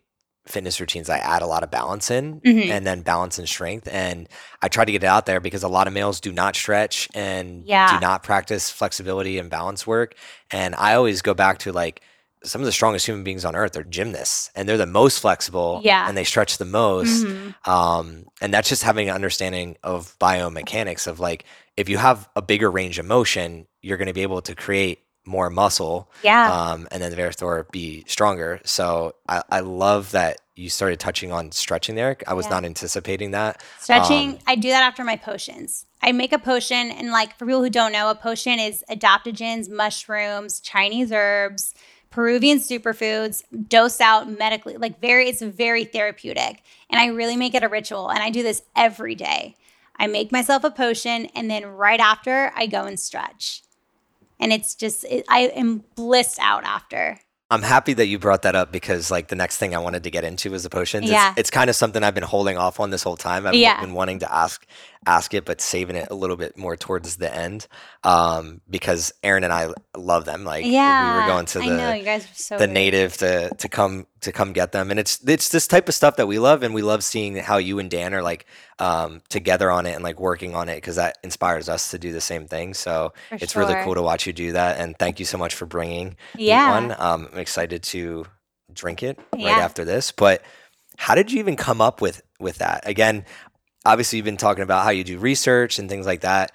fitness routines I add a lot of balance in mm-hmm. and then balance and strength and I try to get it out there because a lot of males do not stretch and yeah. do not practice flexibility and balance work and I always go back to like some of the strongest human beings on earth are gymnasts and they're the most flexible yeah. and they stretch the most mm-hmm. um, and that's just having an understanding of biomechanics of like if you have a bigger range of motion you're going to be able to create more muscle. Yeah. Um, and then the therefore be stronger. So I, I love that you started touching on stretching there. I was yeah. not anticipating that. Stretching, um, I do that after my potions. I make a potion, and like for people who don't know, a potion is adaptogens, mushrooms, Chinese herbs, Peruvian superfoods, dose out medically. Like very, it's very therapeutic, and I really make it a ritual. And I do this every day. I make myself a potion, and then right after, I go and stretch and it's just it, I am blissed out after. I'm happy that you brought that up because like the next thing I wanted to get into was the potions. Yeah. It's, it's kind of something I've been holding off on this whole time. I've yeah. been wanting to ask ask it, but saving it a little bit more towards the end. Um, because Aaron and I love them. Like yeah, we were going to the know, you guys so the native to to come to come get them. And it's it's this type of stuff that we love and we love seeing how you and Dan are like um, together on it and like working on it because that inspires us to do the same thing. So for it's sure. really cool to watch you do that. And thank you so much for bringing yeah. one. Um, I'm excited to drink it yeah. right after this. But how did you even come up with with that? Again, obviously you've been talking about how you do research and things like that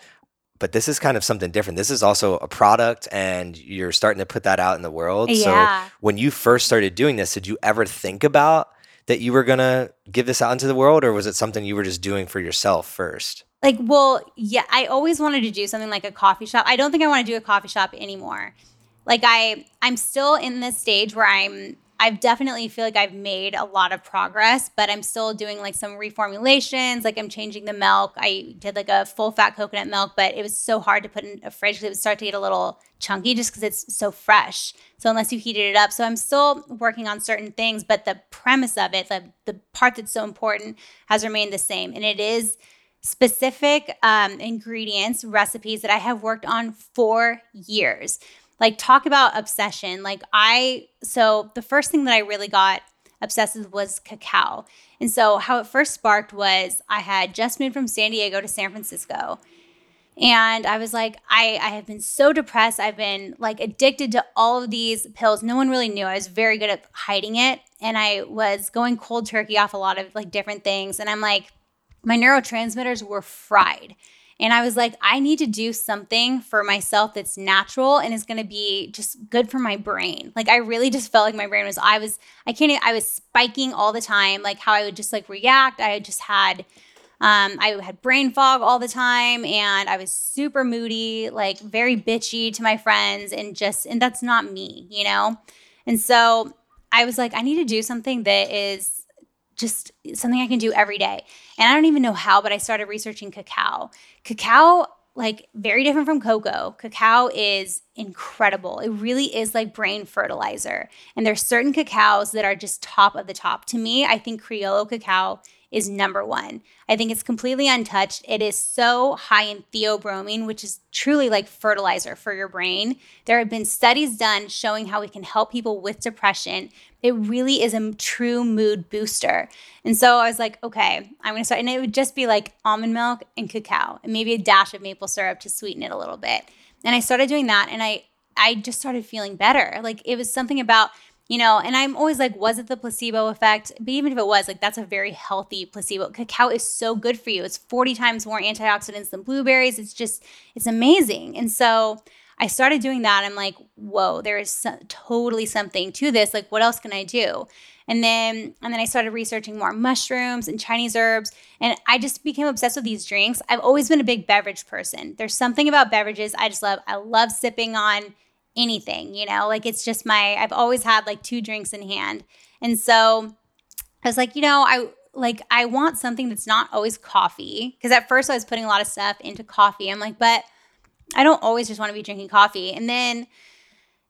but this is kind of something different. This is also a product and you're starting to put that out in the world. Yeah. So when you first started doing this, did you ever think about that you were going to give this out into the world or was it something you were just doing for yourself first? Like, well, yeah, I always wanted to do something like a coffee shop. I don't think I want to do a coffee shop anymore. Like I I'm still in this stage where I'm I've definitely feel like I've made a lot of progress, but I'm still doing like some reformulations. Like I'm changing the milk. I did like a full fat coconut milk, but it was so hard to put in a fridge because it would start to get a little chunky just because it's so fresh. So unless you heated it up, so I'm still working on certain things, but the premise of it, the the part that's so important, has remained the same, and it is specific um, ingredients, recipes that I have worked on for years like talk about obsession. Like I so the first thing that I really got obsessed with was cacao. And so how it first sparked was I had just moved from San Diego to San Francisco. And I was like, I, I have been so depressed. I've been like addicted to all of these pills. No one really knew. I was very good at hiding it. And I was going cold turkey off a lot of like different things. And I'm like, my neurotransmitters were fried. And I was like, I need to do something for myself that's natural and is going to be just good for my brain. Like I really just felt like my brain was I was I can't I was spiking all the time like how I would just like react. I just had um, I had brain fog all the time and I was super moody, like very bitchy to my friends and just and that's not me, you know? And so I was like I need to do something that is just something I can do every day. And I don't even know how, but I started researching cacao. Cacao, like very different from cocoa. Cacao is incredible. It really is like brain fertilizer. And there's certain cacaos that are just top of the top. To me, I think Criollo cacao is number one. I think it's completely untouched. It is so high in theobromine, which is truly like fertilizer for your brain. There have been studies done showing how we can help people with depression. It really is a true mood booster. And so I was like, okay, I'm gonna start. And it would just be like almond milk and cacao and maybe a dash of maple syrup to sweeten it a little bit. And I started doing that and I I just started feeling better. Like it was something about you know, and I'm always like, was it the placebo effect? But even if it was, like, that's a very healthy placebo. Cacao is so good for you. It's 40 times more antioxidants than blueberries. It's just, it's amazing. And so I started doing that. I'm like, whoa, there is so, totally something to this. Like, what else can I do? And then, and then I started researching more mushrooms and Chinese herbs. And I just became obsessed with these drinks. I've always been a big beverage person. There's something about beverages I just love. I love sipping on anything, you know, like it's just my, I've always had like two drinks in hand. And so I was like, you know, I like, I want something that's not always coffee. Cause at first I was putting a lot of stuff into coffee. I'm like, but I don't always just want to be drinking coffee. And then,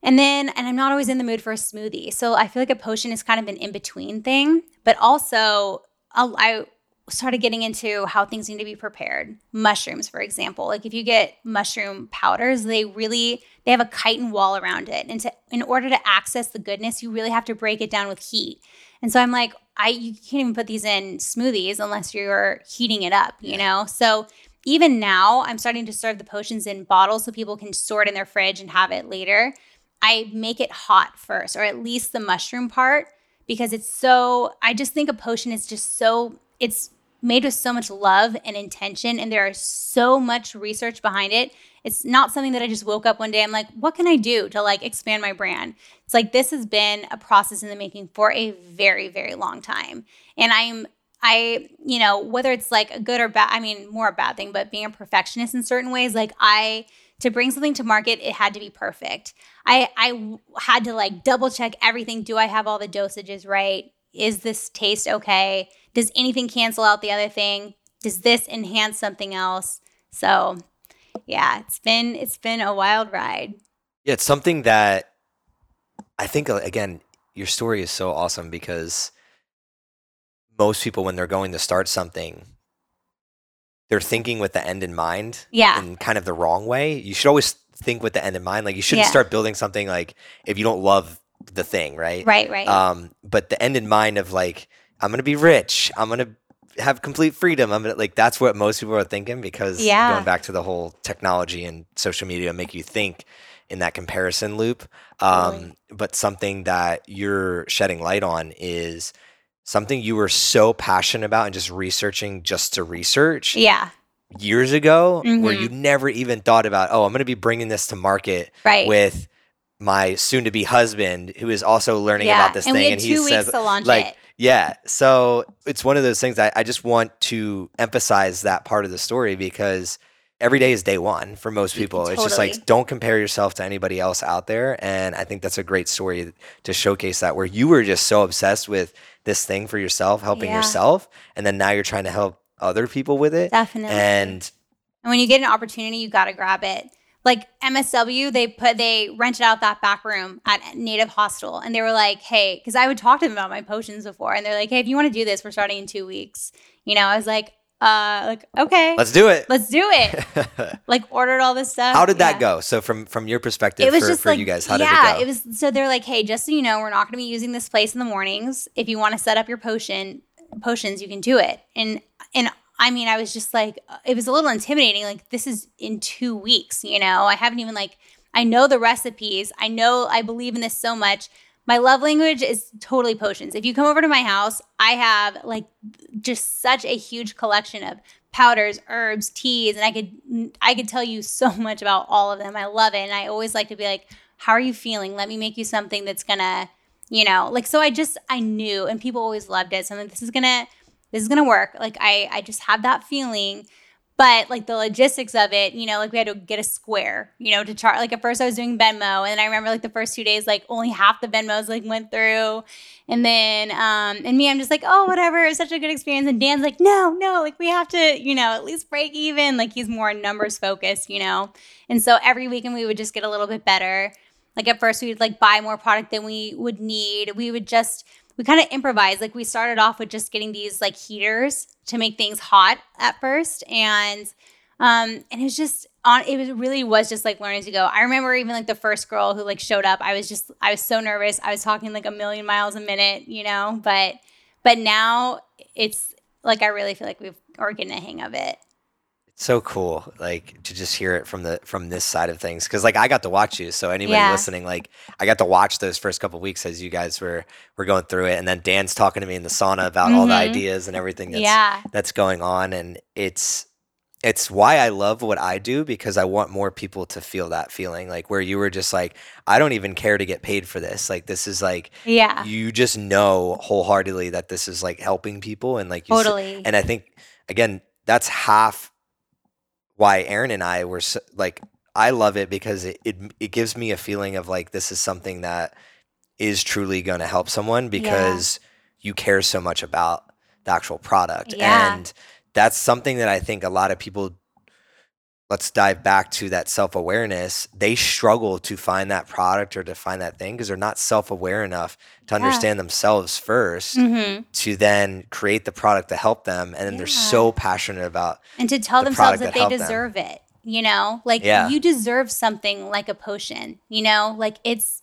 and then, and I'm not always in the mood for a smoothie. So I feel like a potion is kind of an in between thing. But also, I started getting into how things need to be prepared. Mushrooms, for example, like if you get mushroom powders, they really they have a chitin wall around it, and to, in order to access the goodness, you really have to break it down with heat. And so I'm like, I you can't even put these in smoothies unless you're heating it up, you know. So even now, I'm starting to serve the potions in bottles so people can store it in their fridge and have it later. I make it hot first, or at least the mushroom part, because it's so. I just think a potion is just so it's made with so much love and intention and there is so much research behind it. It's not something that i just woke up one day i'm like what can i do to like expand my brand? It's like this has been a process in the making for a very very long time. And i'm i you know whether it's like a good or bad i mean more a bad thing but being a perfectionist in certain ways like i to bring something to market it had to be perfect. I i had to like double check everything. Do i have all the dosages right? Is this taste okay does anything cancel out the other thing? Does this enhance something else? So, yeah, it's been it's been a wild ride. Yeah, it's something that I think uh, again, your story is so awesome because most people when they're going to start something they're thinking with the end in mind yeah in kind of the wrong way you should always think with the end in mind like you shouldn't Yeah. start building something like if you don't love the thing right right right um but the end in mind of like i'm gonna be rich. I'm gonna have complete freedom. I'm gonna like that's what most people are thinking because Yeah. going back to the whole technology and social media make you think in that comparison loop. Um Totally. but something that you're shedding light on is something you were so passionate about and just researching just to research yeah. years ago where Mhm. you never even thought about oh i'm going to be bringing this to market right. with my soon to be husband who is also learning yeah. about this and thing and two he weeks says to launch like it yeah so it's one of those things that i just want to emphasize that part of the story because every day is day one for most mm-hmm. people it's just like don't compare yourself to anybody else out there and i think that's a great story to showcase that where you were just so obsessed with this thing for yourself helping Yeah. yourself and then now you're trying to help other people with it definitely and And when you get an opportunity, you got to grab it. Like MSW, they put they rented out that back room at Native Hostel, and they were like, "Hey," because I would talk to them about my potions before, and they're like, "Hey, if you want to do this, we're starting in two weeks." You know, I was like, "Uh, like okay, let's do it let's do it." like ordered all this stuff. how did that Yeah. go so from from your perspective It was for, just for like you guys how yeah, did it go was so they're like, hey, just so you know, we're not going to be using this place in the mornings. If you want to set up your potion potions, you can do it. And and I mean, I was just like, uh, it was a little intimidating. Like this is in two weeks. You know, I haven't even like I know the recipes. I know I believe in this so much. My love language is totally potions. If you come over to my house, I have like just such a huge collection of powders, herbs, teas, and I could I could tell you so much about all of them. I love it, and I always like to be like, "How are you feeling? Let me make you something that's gonna, you know, like." So I just I knew, and people always loved it. So I'm like, this is gonna this is gonna work. Like I I just have that feeling. But like the logistics of it, you know, like we had to get a square, you know, to chart. Like at first I was doing Venmo, and then I remember like the first two days, like only half the Venmos like went through, and then um and me, I'm just like, oh whatever, it's such a good experience. And Dan's like, no, no, like we have to, you know, at least break even. Like he's more numbers focused, you know. And so every weekend we would just get a little bit better. Like at first we would like buy more product than we would need. We would just we kind of improvised. Like we started off with just getting these like heaters to make things hot at first, and um, and it was just on. It was really was just like learning to go. I remember even like the first girl who like showed up. I was just I was so nervous. I was talking like a million miles a minute, you know. But but now it's like I really feel like we've are getting a hang of it so cool like to just hear it from the from this side of things because like i got to watch you so anybody Yeah. listening like i got to watch those first couple weeks as you guys were were going through it and then dan's talking to me in the sauna about all the Mhm. ideas and everything that's yeah that's going on and it's it's why I love what I do because I want more people to feel that feeling like where you were just like I don't even care to get paid for this like this is like yeah you just know wholeheartedly that this is like helping people and like you s- totally and I think again that's half why Aaron and I were so, like I love it because it, it it gives me a feeling of like this is something that is truly going to help someone because you care so much about the actual product Yeah. and that's something that I think a lot of people let's dive back to that self-awareness they struggle to find that product or to find that thing because they're not self-aware enough to Yeah. understand themselves 1st hmm to then create the product to help them and then they're so passionate about and to tell the themselves that that they helped them. deserve it you know like Yeah. you deserve something like a potion you know like it's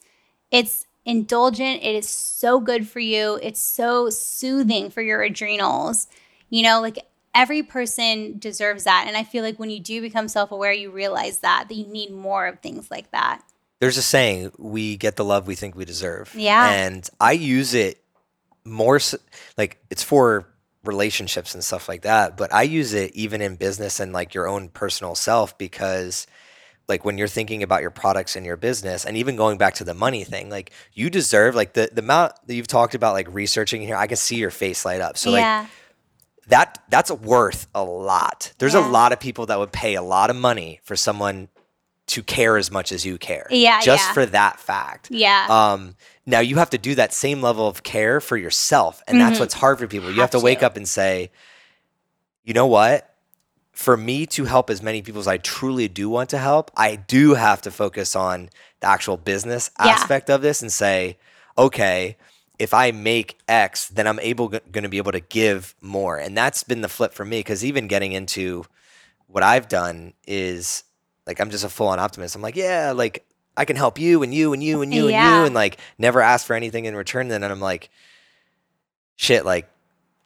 it's indulgent it is so good for you it's so soothing for your adrenals you know like every person deserves that. And i feel like when you do become self-aware you realize that that you need more of things like that. There's a saying we get the love we think we deserve. Yeah. and i use it more like it's for relationships and stuff like that but i use it even in business and like your own personal self because like when you're thinking about your products and your business and even going back to the money thing like you deserve like the, the amount that you've talked about like researching here i can see your face light up. So like yeah that that's worth a lot. There's Yeah. a lot of people that would pay a lot of money for someone to care as much as you care. Yeah, Just yeah. for that fact. yeah Um now you have to do that same level of care for yourself and that's Mhm. what's hard for people. You have Have to wake up and say, "You know what? For me to help as many people as I truly do want to help, I do have to focus on the actual business Yeah. aspect of this and say, okay, if I make X, then I'm able going to be able to give more. And that's been the flip for me because even getting into what I've done is like I'm just a full on optimist. I'm like, yeah, like I can help you and you and you and you and you and like never ask for anything in return. Then and I'm like, shit, like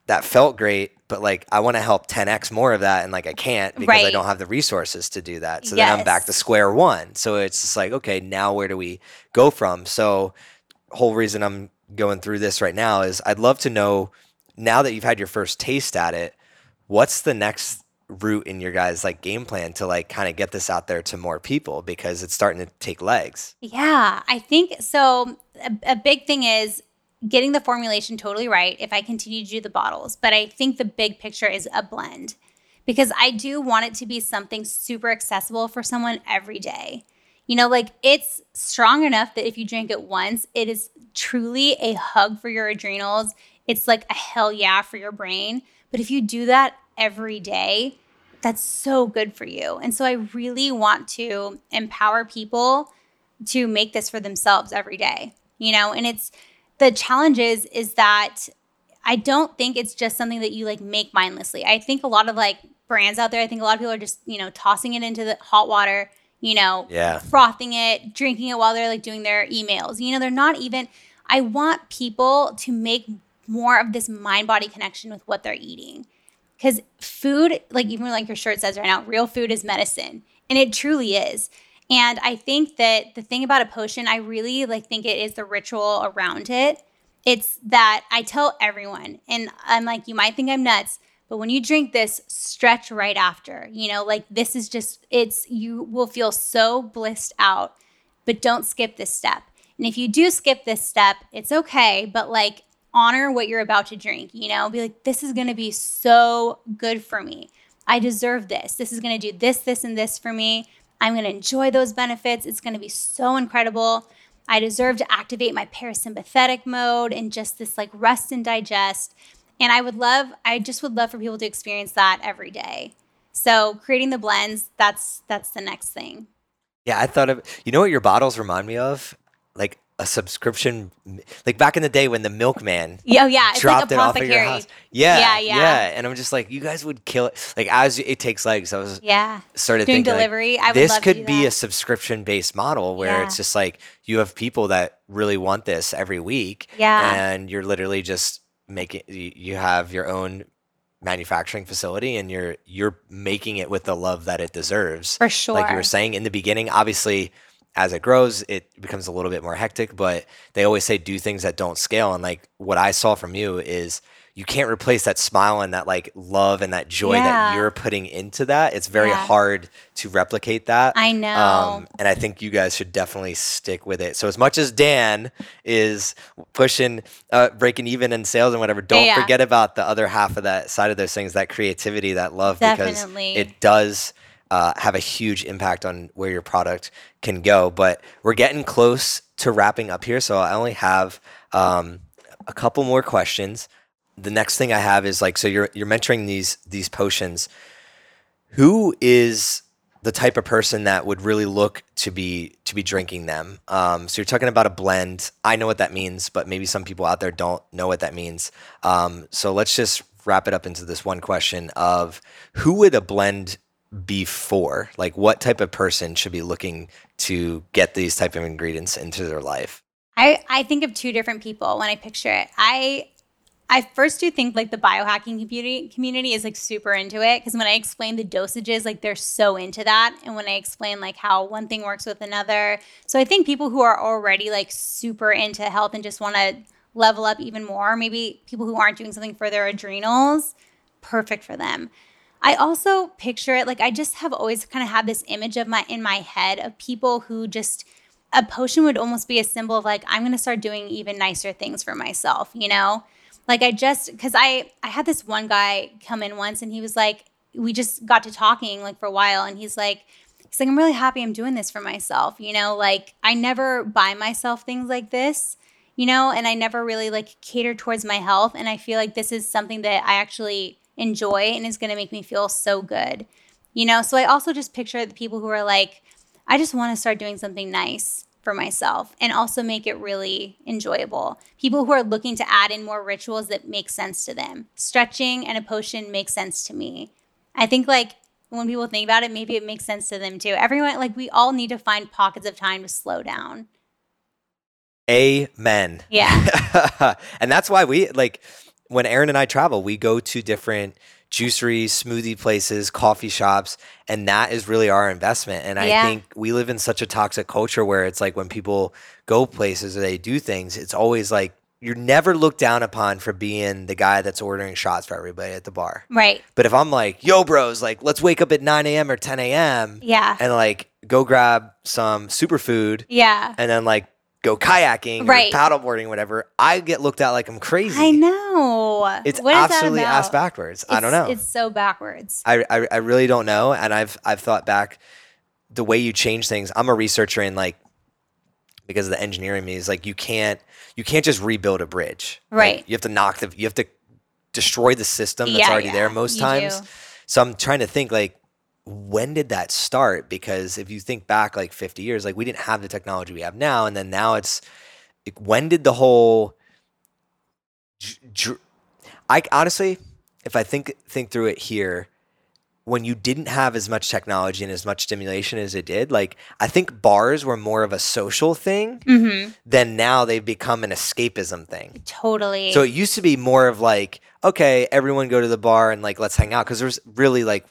that felt great, but like I want to help 10x more of that and like I can't because I don't have the resources to do that. So then I'm back to square one. So it's just like, okay, now where do we go from? So whole reason I'm going through this right now is I'd love to know now that you've had your first taste at it, what's the next route in your guys like game plan to like kind of get this out there to more people because it's starting to take legs. Yeah, I think so. A, a big thing is getting the formulation totally right if I continue to do the bottles. But I think the big picture is a blend because I do want it to be something super accessible for someone every day. You know, like it's strong enough that if you drink it once, it is truly a hug for your adrenals. It's like a hell yeah for your brain. But if you do that every day, that's so good for you. And so I really want to empower people to make this for themselves every day. You know, and it's the challenge is is that I don't think it's just something that you like make mindlessly. I think a lot of like brands out there, I think a lot of people are just, you know, tossing it into the hot water, you know, Yeah. frothing it, drinking it while they're like doing their emails. You know, they're not even I want people to make more of this mind body connection with what they're eating. Cuz food, like even like your shirt says right now, real food is medicine. And it truly is. And I think that the thing about a potion, I really like think it is the ritual around it. It's that I tell everyone, and I'm like, you might think I'm nuts, but when you drink this, stretch right after. You know, like this is just, it's, you will feel so blissed out, but don't skip this step. And if you do skip this step, it's okay, but like honor what you're about to drink, you know, be like, this is gonna be so good for me. I deserve this. This is gonna do this, this, and this for me. I'm to enjoy those benefits. It's to be so incredible. I deserve to activate my parasympathetic mode and just this like rest and digest. And I would love, I just would love for people to experience that every day. So creating the blends, that's that's the next thing. Yeah, I thought of you know what your bottles remind me of? Like a subscription like back in the day when the milkman Yeah, oh, yeah, it's dropped like it off at your house. Yeah, Yeah, yeah, yeah. And I'm just like, you guys would kill it. Like as it takes legs, I was Yeah. started Doing thinking like, delivery, I would this could be a subscription based model where Yeah. it's just like you have people that really want this every week, Yeah. and you're literally just making you you have your own manufacturing facility and you're you're making it with the love that it deserves For sure. like you were saying in the beginning obviously as it grows it becomes a little bit more hectic but they always say do things that don't scale and like what i saw from you is you can't replace that smile and that like love and that joy that you're putting into that it's very Yeah. hard to replicate that I know. um, and i think you guys should definitely stick with it so as much as dan is pushing uh, breaking even in sales and whatever don't Yeah. forget about the other half of that side of those things that creativity that love Definitely. because it does uh, have a huge impact on where your product can go. But we're getting close to wrapping up here, so I only have um, a couple more questions. The next thing I have is like, so you're you're mentoring these these potions. Who is the type of person that would really look to be to be drinking them? Um, so you're talking about a blend. I know what that means, but maybe some people out there don't know what that means. Um, so let's just wrap it up into this one question of who would a blend be for? Like, what type of person should be looking to get these type of ingredients into their life? I, I think of two different people when I picture it. I I first do think like the biohacking community community is like super into it because when I explain the dosages, like they're so into that, and when I explain like how one thing works with another, so I think people who are already like super into health and just want to level up even more, maybe people who aren't doing something for their adrenals, perfect for them. I also picture it like I just have always kind of had this image of my in my head of people who just a potion would almost be a symbol of like I'm going to start doing even nicer things for myself, you know? Like I just cuz I I had this one guy come in once and he was like we just got to talking like for a while and he's like he's like I'm really happy I'm doing this for myself, you know? Like I never buy myself things like this, you know, and I never really like cater towards my health and I feel like this is something that I actually enjoy and is going to make me feel so good. You know, so I also just picture the people who are like I just want to start doing something nice for myself and also make it really enjoyable. People who are looking to add in more rituals that make sense to them. Stretching and a potion makes sense to me. I think like when people think about it, maybe it makes sense to them too. Everyone, like we all need to find pockets of time to slow down. Amen. Yeah. and that's why we like when Aaron and I travel, we go to different juiceries, smoothie places, coffee shops, and that is really our investment. And I think we live in such a toxic culture where it's like when people go places or they do things, it's always like you're never looked down upon for being the guy that's ordering shots for everybody at the bar. Right. But if I'm like, yo, bros, like, let's wake up at 9 a.m. or 10 a.m. Yeah. and like go grab some superfood Yeah. and then like go kayaking Right. or paddleboarding, whatever, I get looked at like I'm crazy. I know. It's What absolutely ass backwards. I don't know. It's so backwards. I, I I really don't know. And I've I've thought back the way you change things. I'm a researcher and like because of the engineering me is like you can't you can't just rebuild a bridge. Like, Right. you have to knock the you have to destroy the system that's Yeah, already there most times. do. So I'm trying to think like when did that start? Because if you think back like 50 years, like we didn't have the technology we have now, and then now it's like, when did the whole I honestly, if I think think through it here, when you didn't have as much technology and as much stimulation as it did, like I think bars were more of a social thing Mm-hmm. than now they've become an escapism thing. Totally. So it used to be more of like, okay, everyone go to the bar and like let's hang out because there's really like,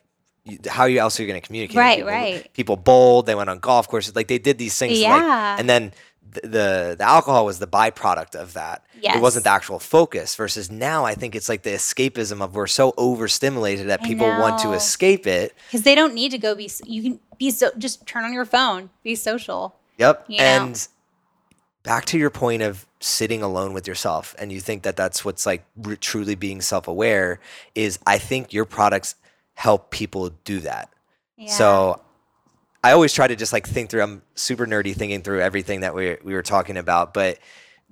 how you else are you going to communicate? Right, people? right. People bowled, they went on golf courses, like they did these things. to, like- Yeah. and then the, the the alcohol was the byproduct of that. It wasn't the actual focus. Versus now, I think it's like the escapism of we're so overstimulated that I people want to escape it. because they don't need to go be. You can be so. Just turn on your phone. Be social. Yep. You know? And back to your point of sitting alone with yourself, and you think that that's what's like r- truly being self aware, is I think your products help people do that. Yeah. So I always try to just like think through, I'm super nerdy thinking through everything that we, we were talking about. But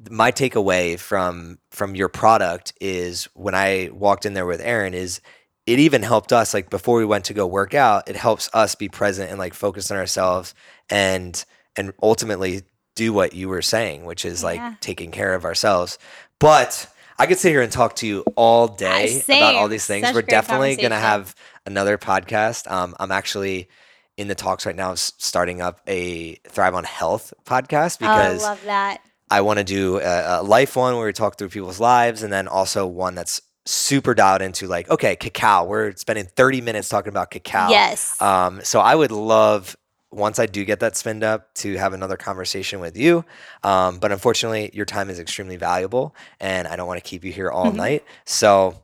my takeaway from from your product is when I walked in there with Aaron is it even helped us like before we went to go work out, it helps us be present and like focus on ourselves and and ultimately do what you were saying, which is like Yeah. taking care of ourselves. But I could sit here and talk to you all day about all these things. Such We're definitely going to have another podcast. Um, I'm actually in the talks right now starting up a Thrive on Health podcast oh, I because love that. I want to do a, a life one where we talk through people's lives, and then also one that's super dialed into like, okay, cacao. We're spending 30 minutes talking about cacao. Yes. Um, so I would love once I do get that spinned up to have another conversation with you. Um, but unfortunately, your time is extremely valuable, and I don't want to keep you here all Mhm. night. So,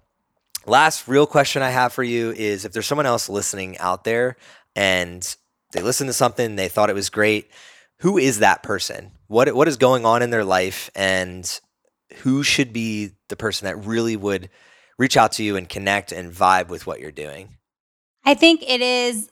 last real question I have for you is: if there's someone else listening out there and they listened to something, they thought it was great, who is that person? What what is going on in their life, and who should be the person that really would reach out to you and connect and vibe with what you're doing? I think it is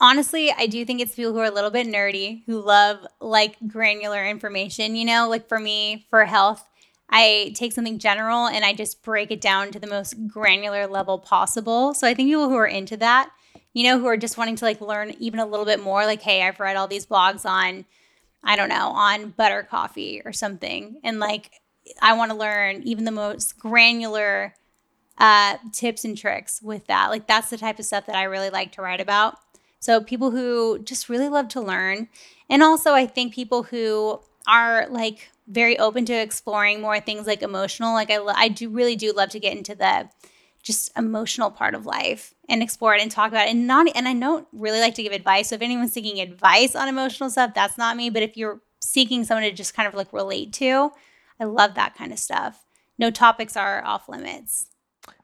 honestly, I do think it's people who are a little bit nerdy, who love like granular information, you know, like for me, for health, I take something general and I just break it down to the most granular level possible. So I think people who are into that, you know, who are just wanting to like learn even a little bit more, like, hey, I've read all these blogs on, I don't know, on butter coffee or something. And like, I want to learn even the most granular uh, tips and tricks with that. Like, that's the type of stuff that I really like to write about. So, people who just really love to learn. And also, I think people who are like very open to exploring more things like emotional. Like, I, I do really do love to get into the just emotional part of life and explore it and talk about it. And not, and I don't really like to give advice. So, if anyone's seeking advice on emotional stuff, that's not me. But if you're seeking someone to just kind of like relate to, I love that kind of stuff. No topics are off limits.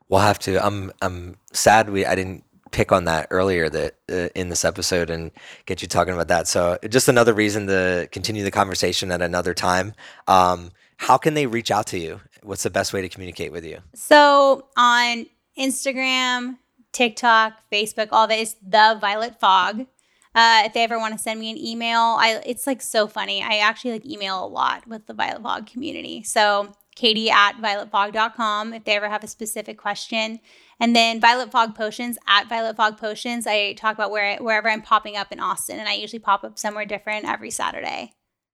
We'll have to. I'm I'm sad we I didn't pick on that earlier that uh, in this episode and get you talking about that. So just another reason to continue the conversation at another time. Um, how can they reach out to you? What's the best way to communicate with you? So on Instagram, TikTok, Facebook, all this, the Violet Fog. Uh, if they ever want to send me an email, I it's like so funny. I actually like email a lot with the Violet Fog community. So Katie at violetfog.com if they ever have a specific question. And then Violet Fog Potions at Violet Fog Potions. I talk about where wherever I'm popping up in Austin, and I usually pop up somewhere different every Saturday.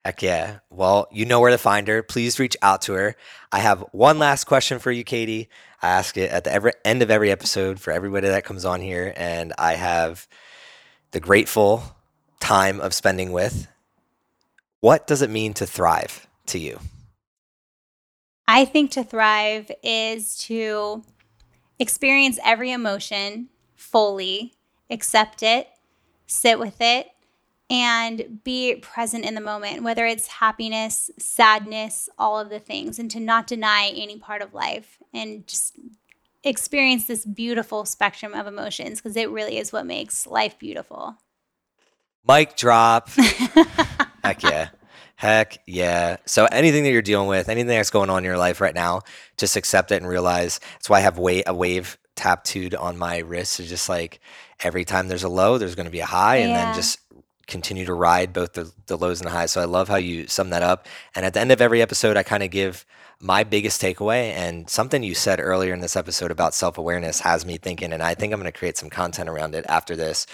Heck yeah. Well, you know where to find her. Please reach out to her. I have one last question for you, Katie. I ask it at the every, end of every episode for everybody that comes on here, and I have the grateful time of spending with. What does it mean to thrive to you? I think to thrive is to experience every emotion fully, accept it, sit with it, and be present in the moment, whether it's happiness, sadness, all of the things, and to not deny any part of life and just experience this beautiful spectrum of emotions because it really is what makes life beautiful. Mic drop. Heck yeah. Heck yeah. So anything that you're dealing with, anything that's going on in your life right now, just accept it and realize that's why I have wa- a wave tattooed on my wrist. It's just like every time there's a low, there's going to be a high, and then just continue to ride both the, the lows and the highs. So I love how you sum that up. And at the end of every episode, I kind of give my biggest takeaway and something you said earlier in this episode about self awareness has me thinking, and I think I'm going to create some content around it after this,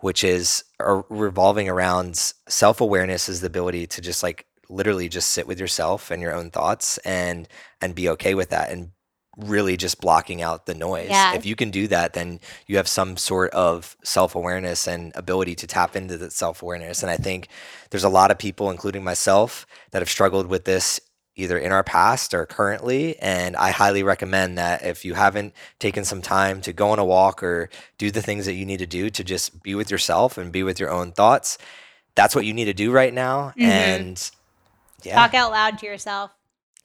which is uh, revolving around self awareness is the ability to just like literally just sit with yourself and your own thoughts and and be okay with that and really just blocking out the noise. Yeah. If you can do that, then you have some sort of self awareness and ability to tap into that self awareness. And I think there's a lot of people, including myself, that have struggled with this either in our past or currently. And I highly recommend that if you haven't taken some time to go on a walk or do the things that you need to do to just be with yourself and be with your own thoughts, that's what you need to do right now. Mhm. And yeah. Talk out loud to yourself.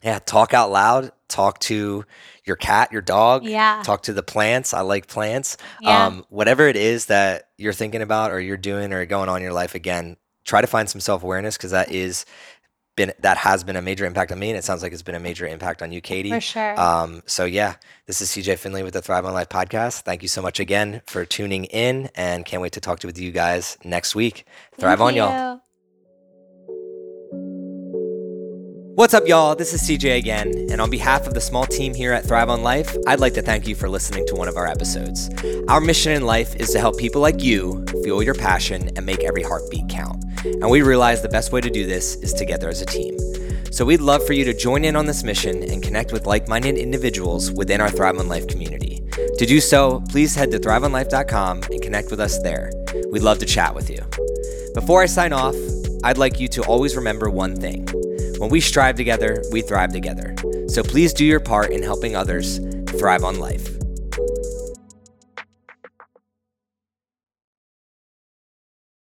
Yeah, talk out loud. Talk to your cat, your dog. Yeah. Talk to the plants. I like plants. Yeah. Um, whatever it is that you're thinking about or you're doing or going on in your life, again, try to find some self awareness because that is been that has been a major impact on me, and it sounds like it's been a major impact on you, Katie. For sure. Um, so yeah, this is CJ Finley with the Thrive on Life podcast. Thank you so much again for tuning in, and can't wait to talk to with you guys next week. Thrive Thank on, y'all. What's up, y'all? This is CJ again, and on behalf of the small team here at Thrive on Life, I'd like to thank you for listening to one of our episodes. Our mission in life is to help people like you fuel your passion and make every heartbeat count. And we realize the best way to do this is together as a team. So we'd love for you to join in on this mission and connect with like minded individuals within our Thrive on Life community. To do so, please head to thriveonlife.com and connect with us there. We'd love to chat with you. Before I sign off, I'd like you to always remember one thing. When we strive together, we thrive together. So please do your part in helping others thrive on life.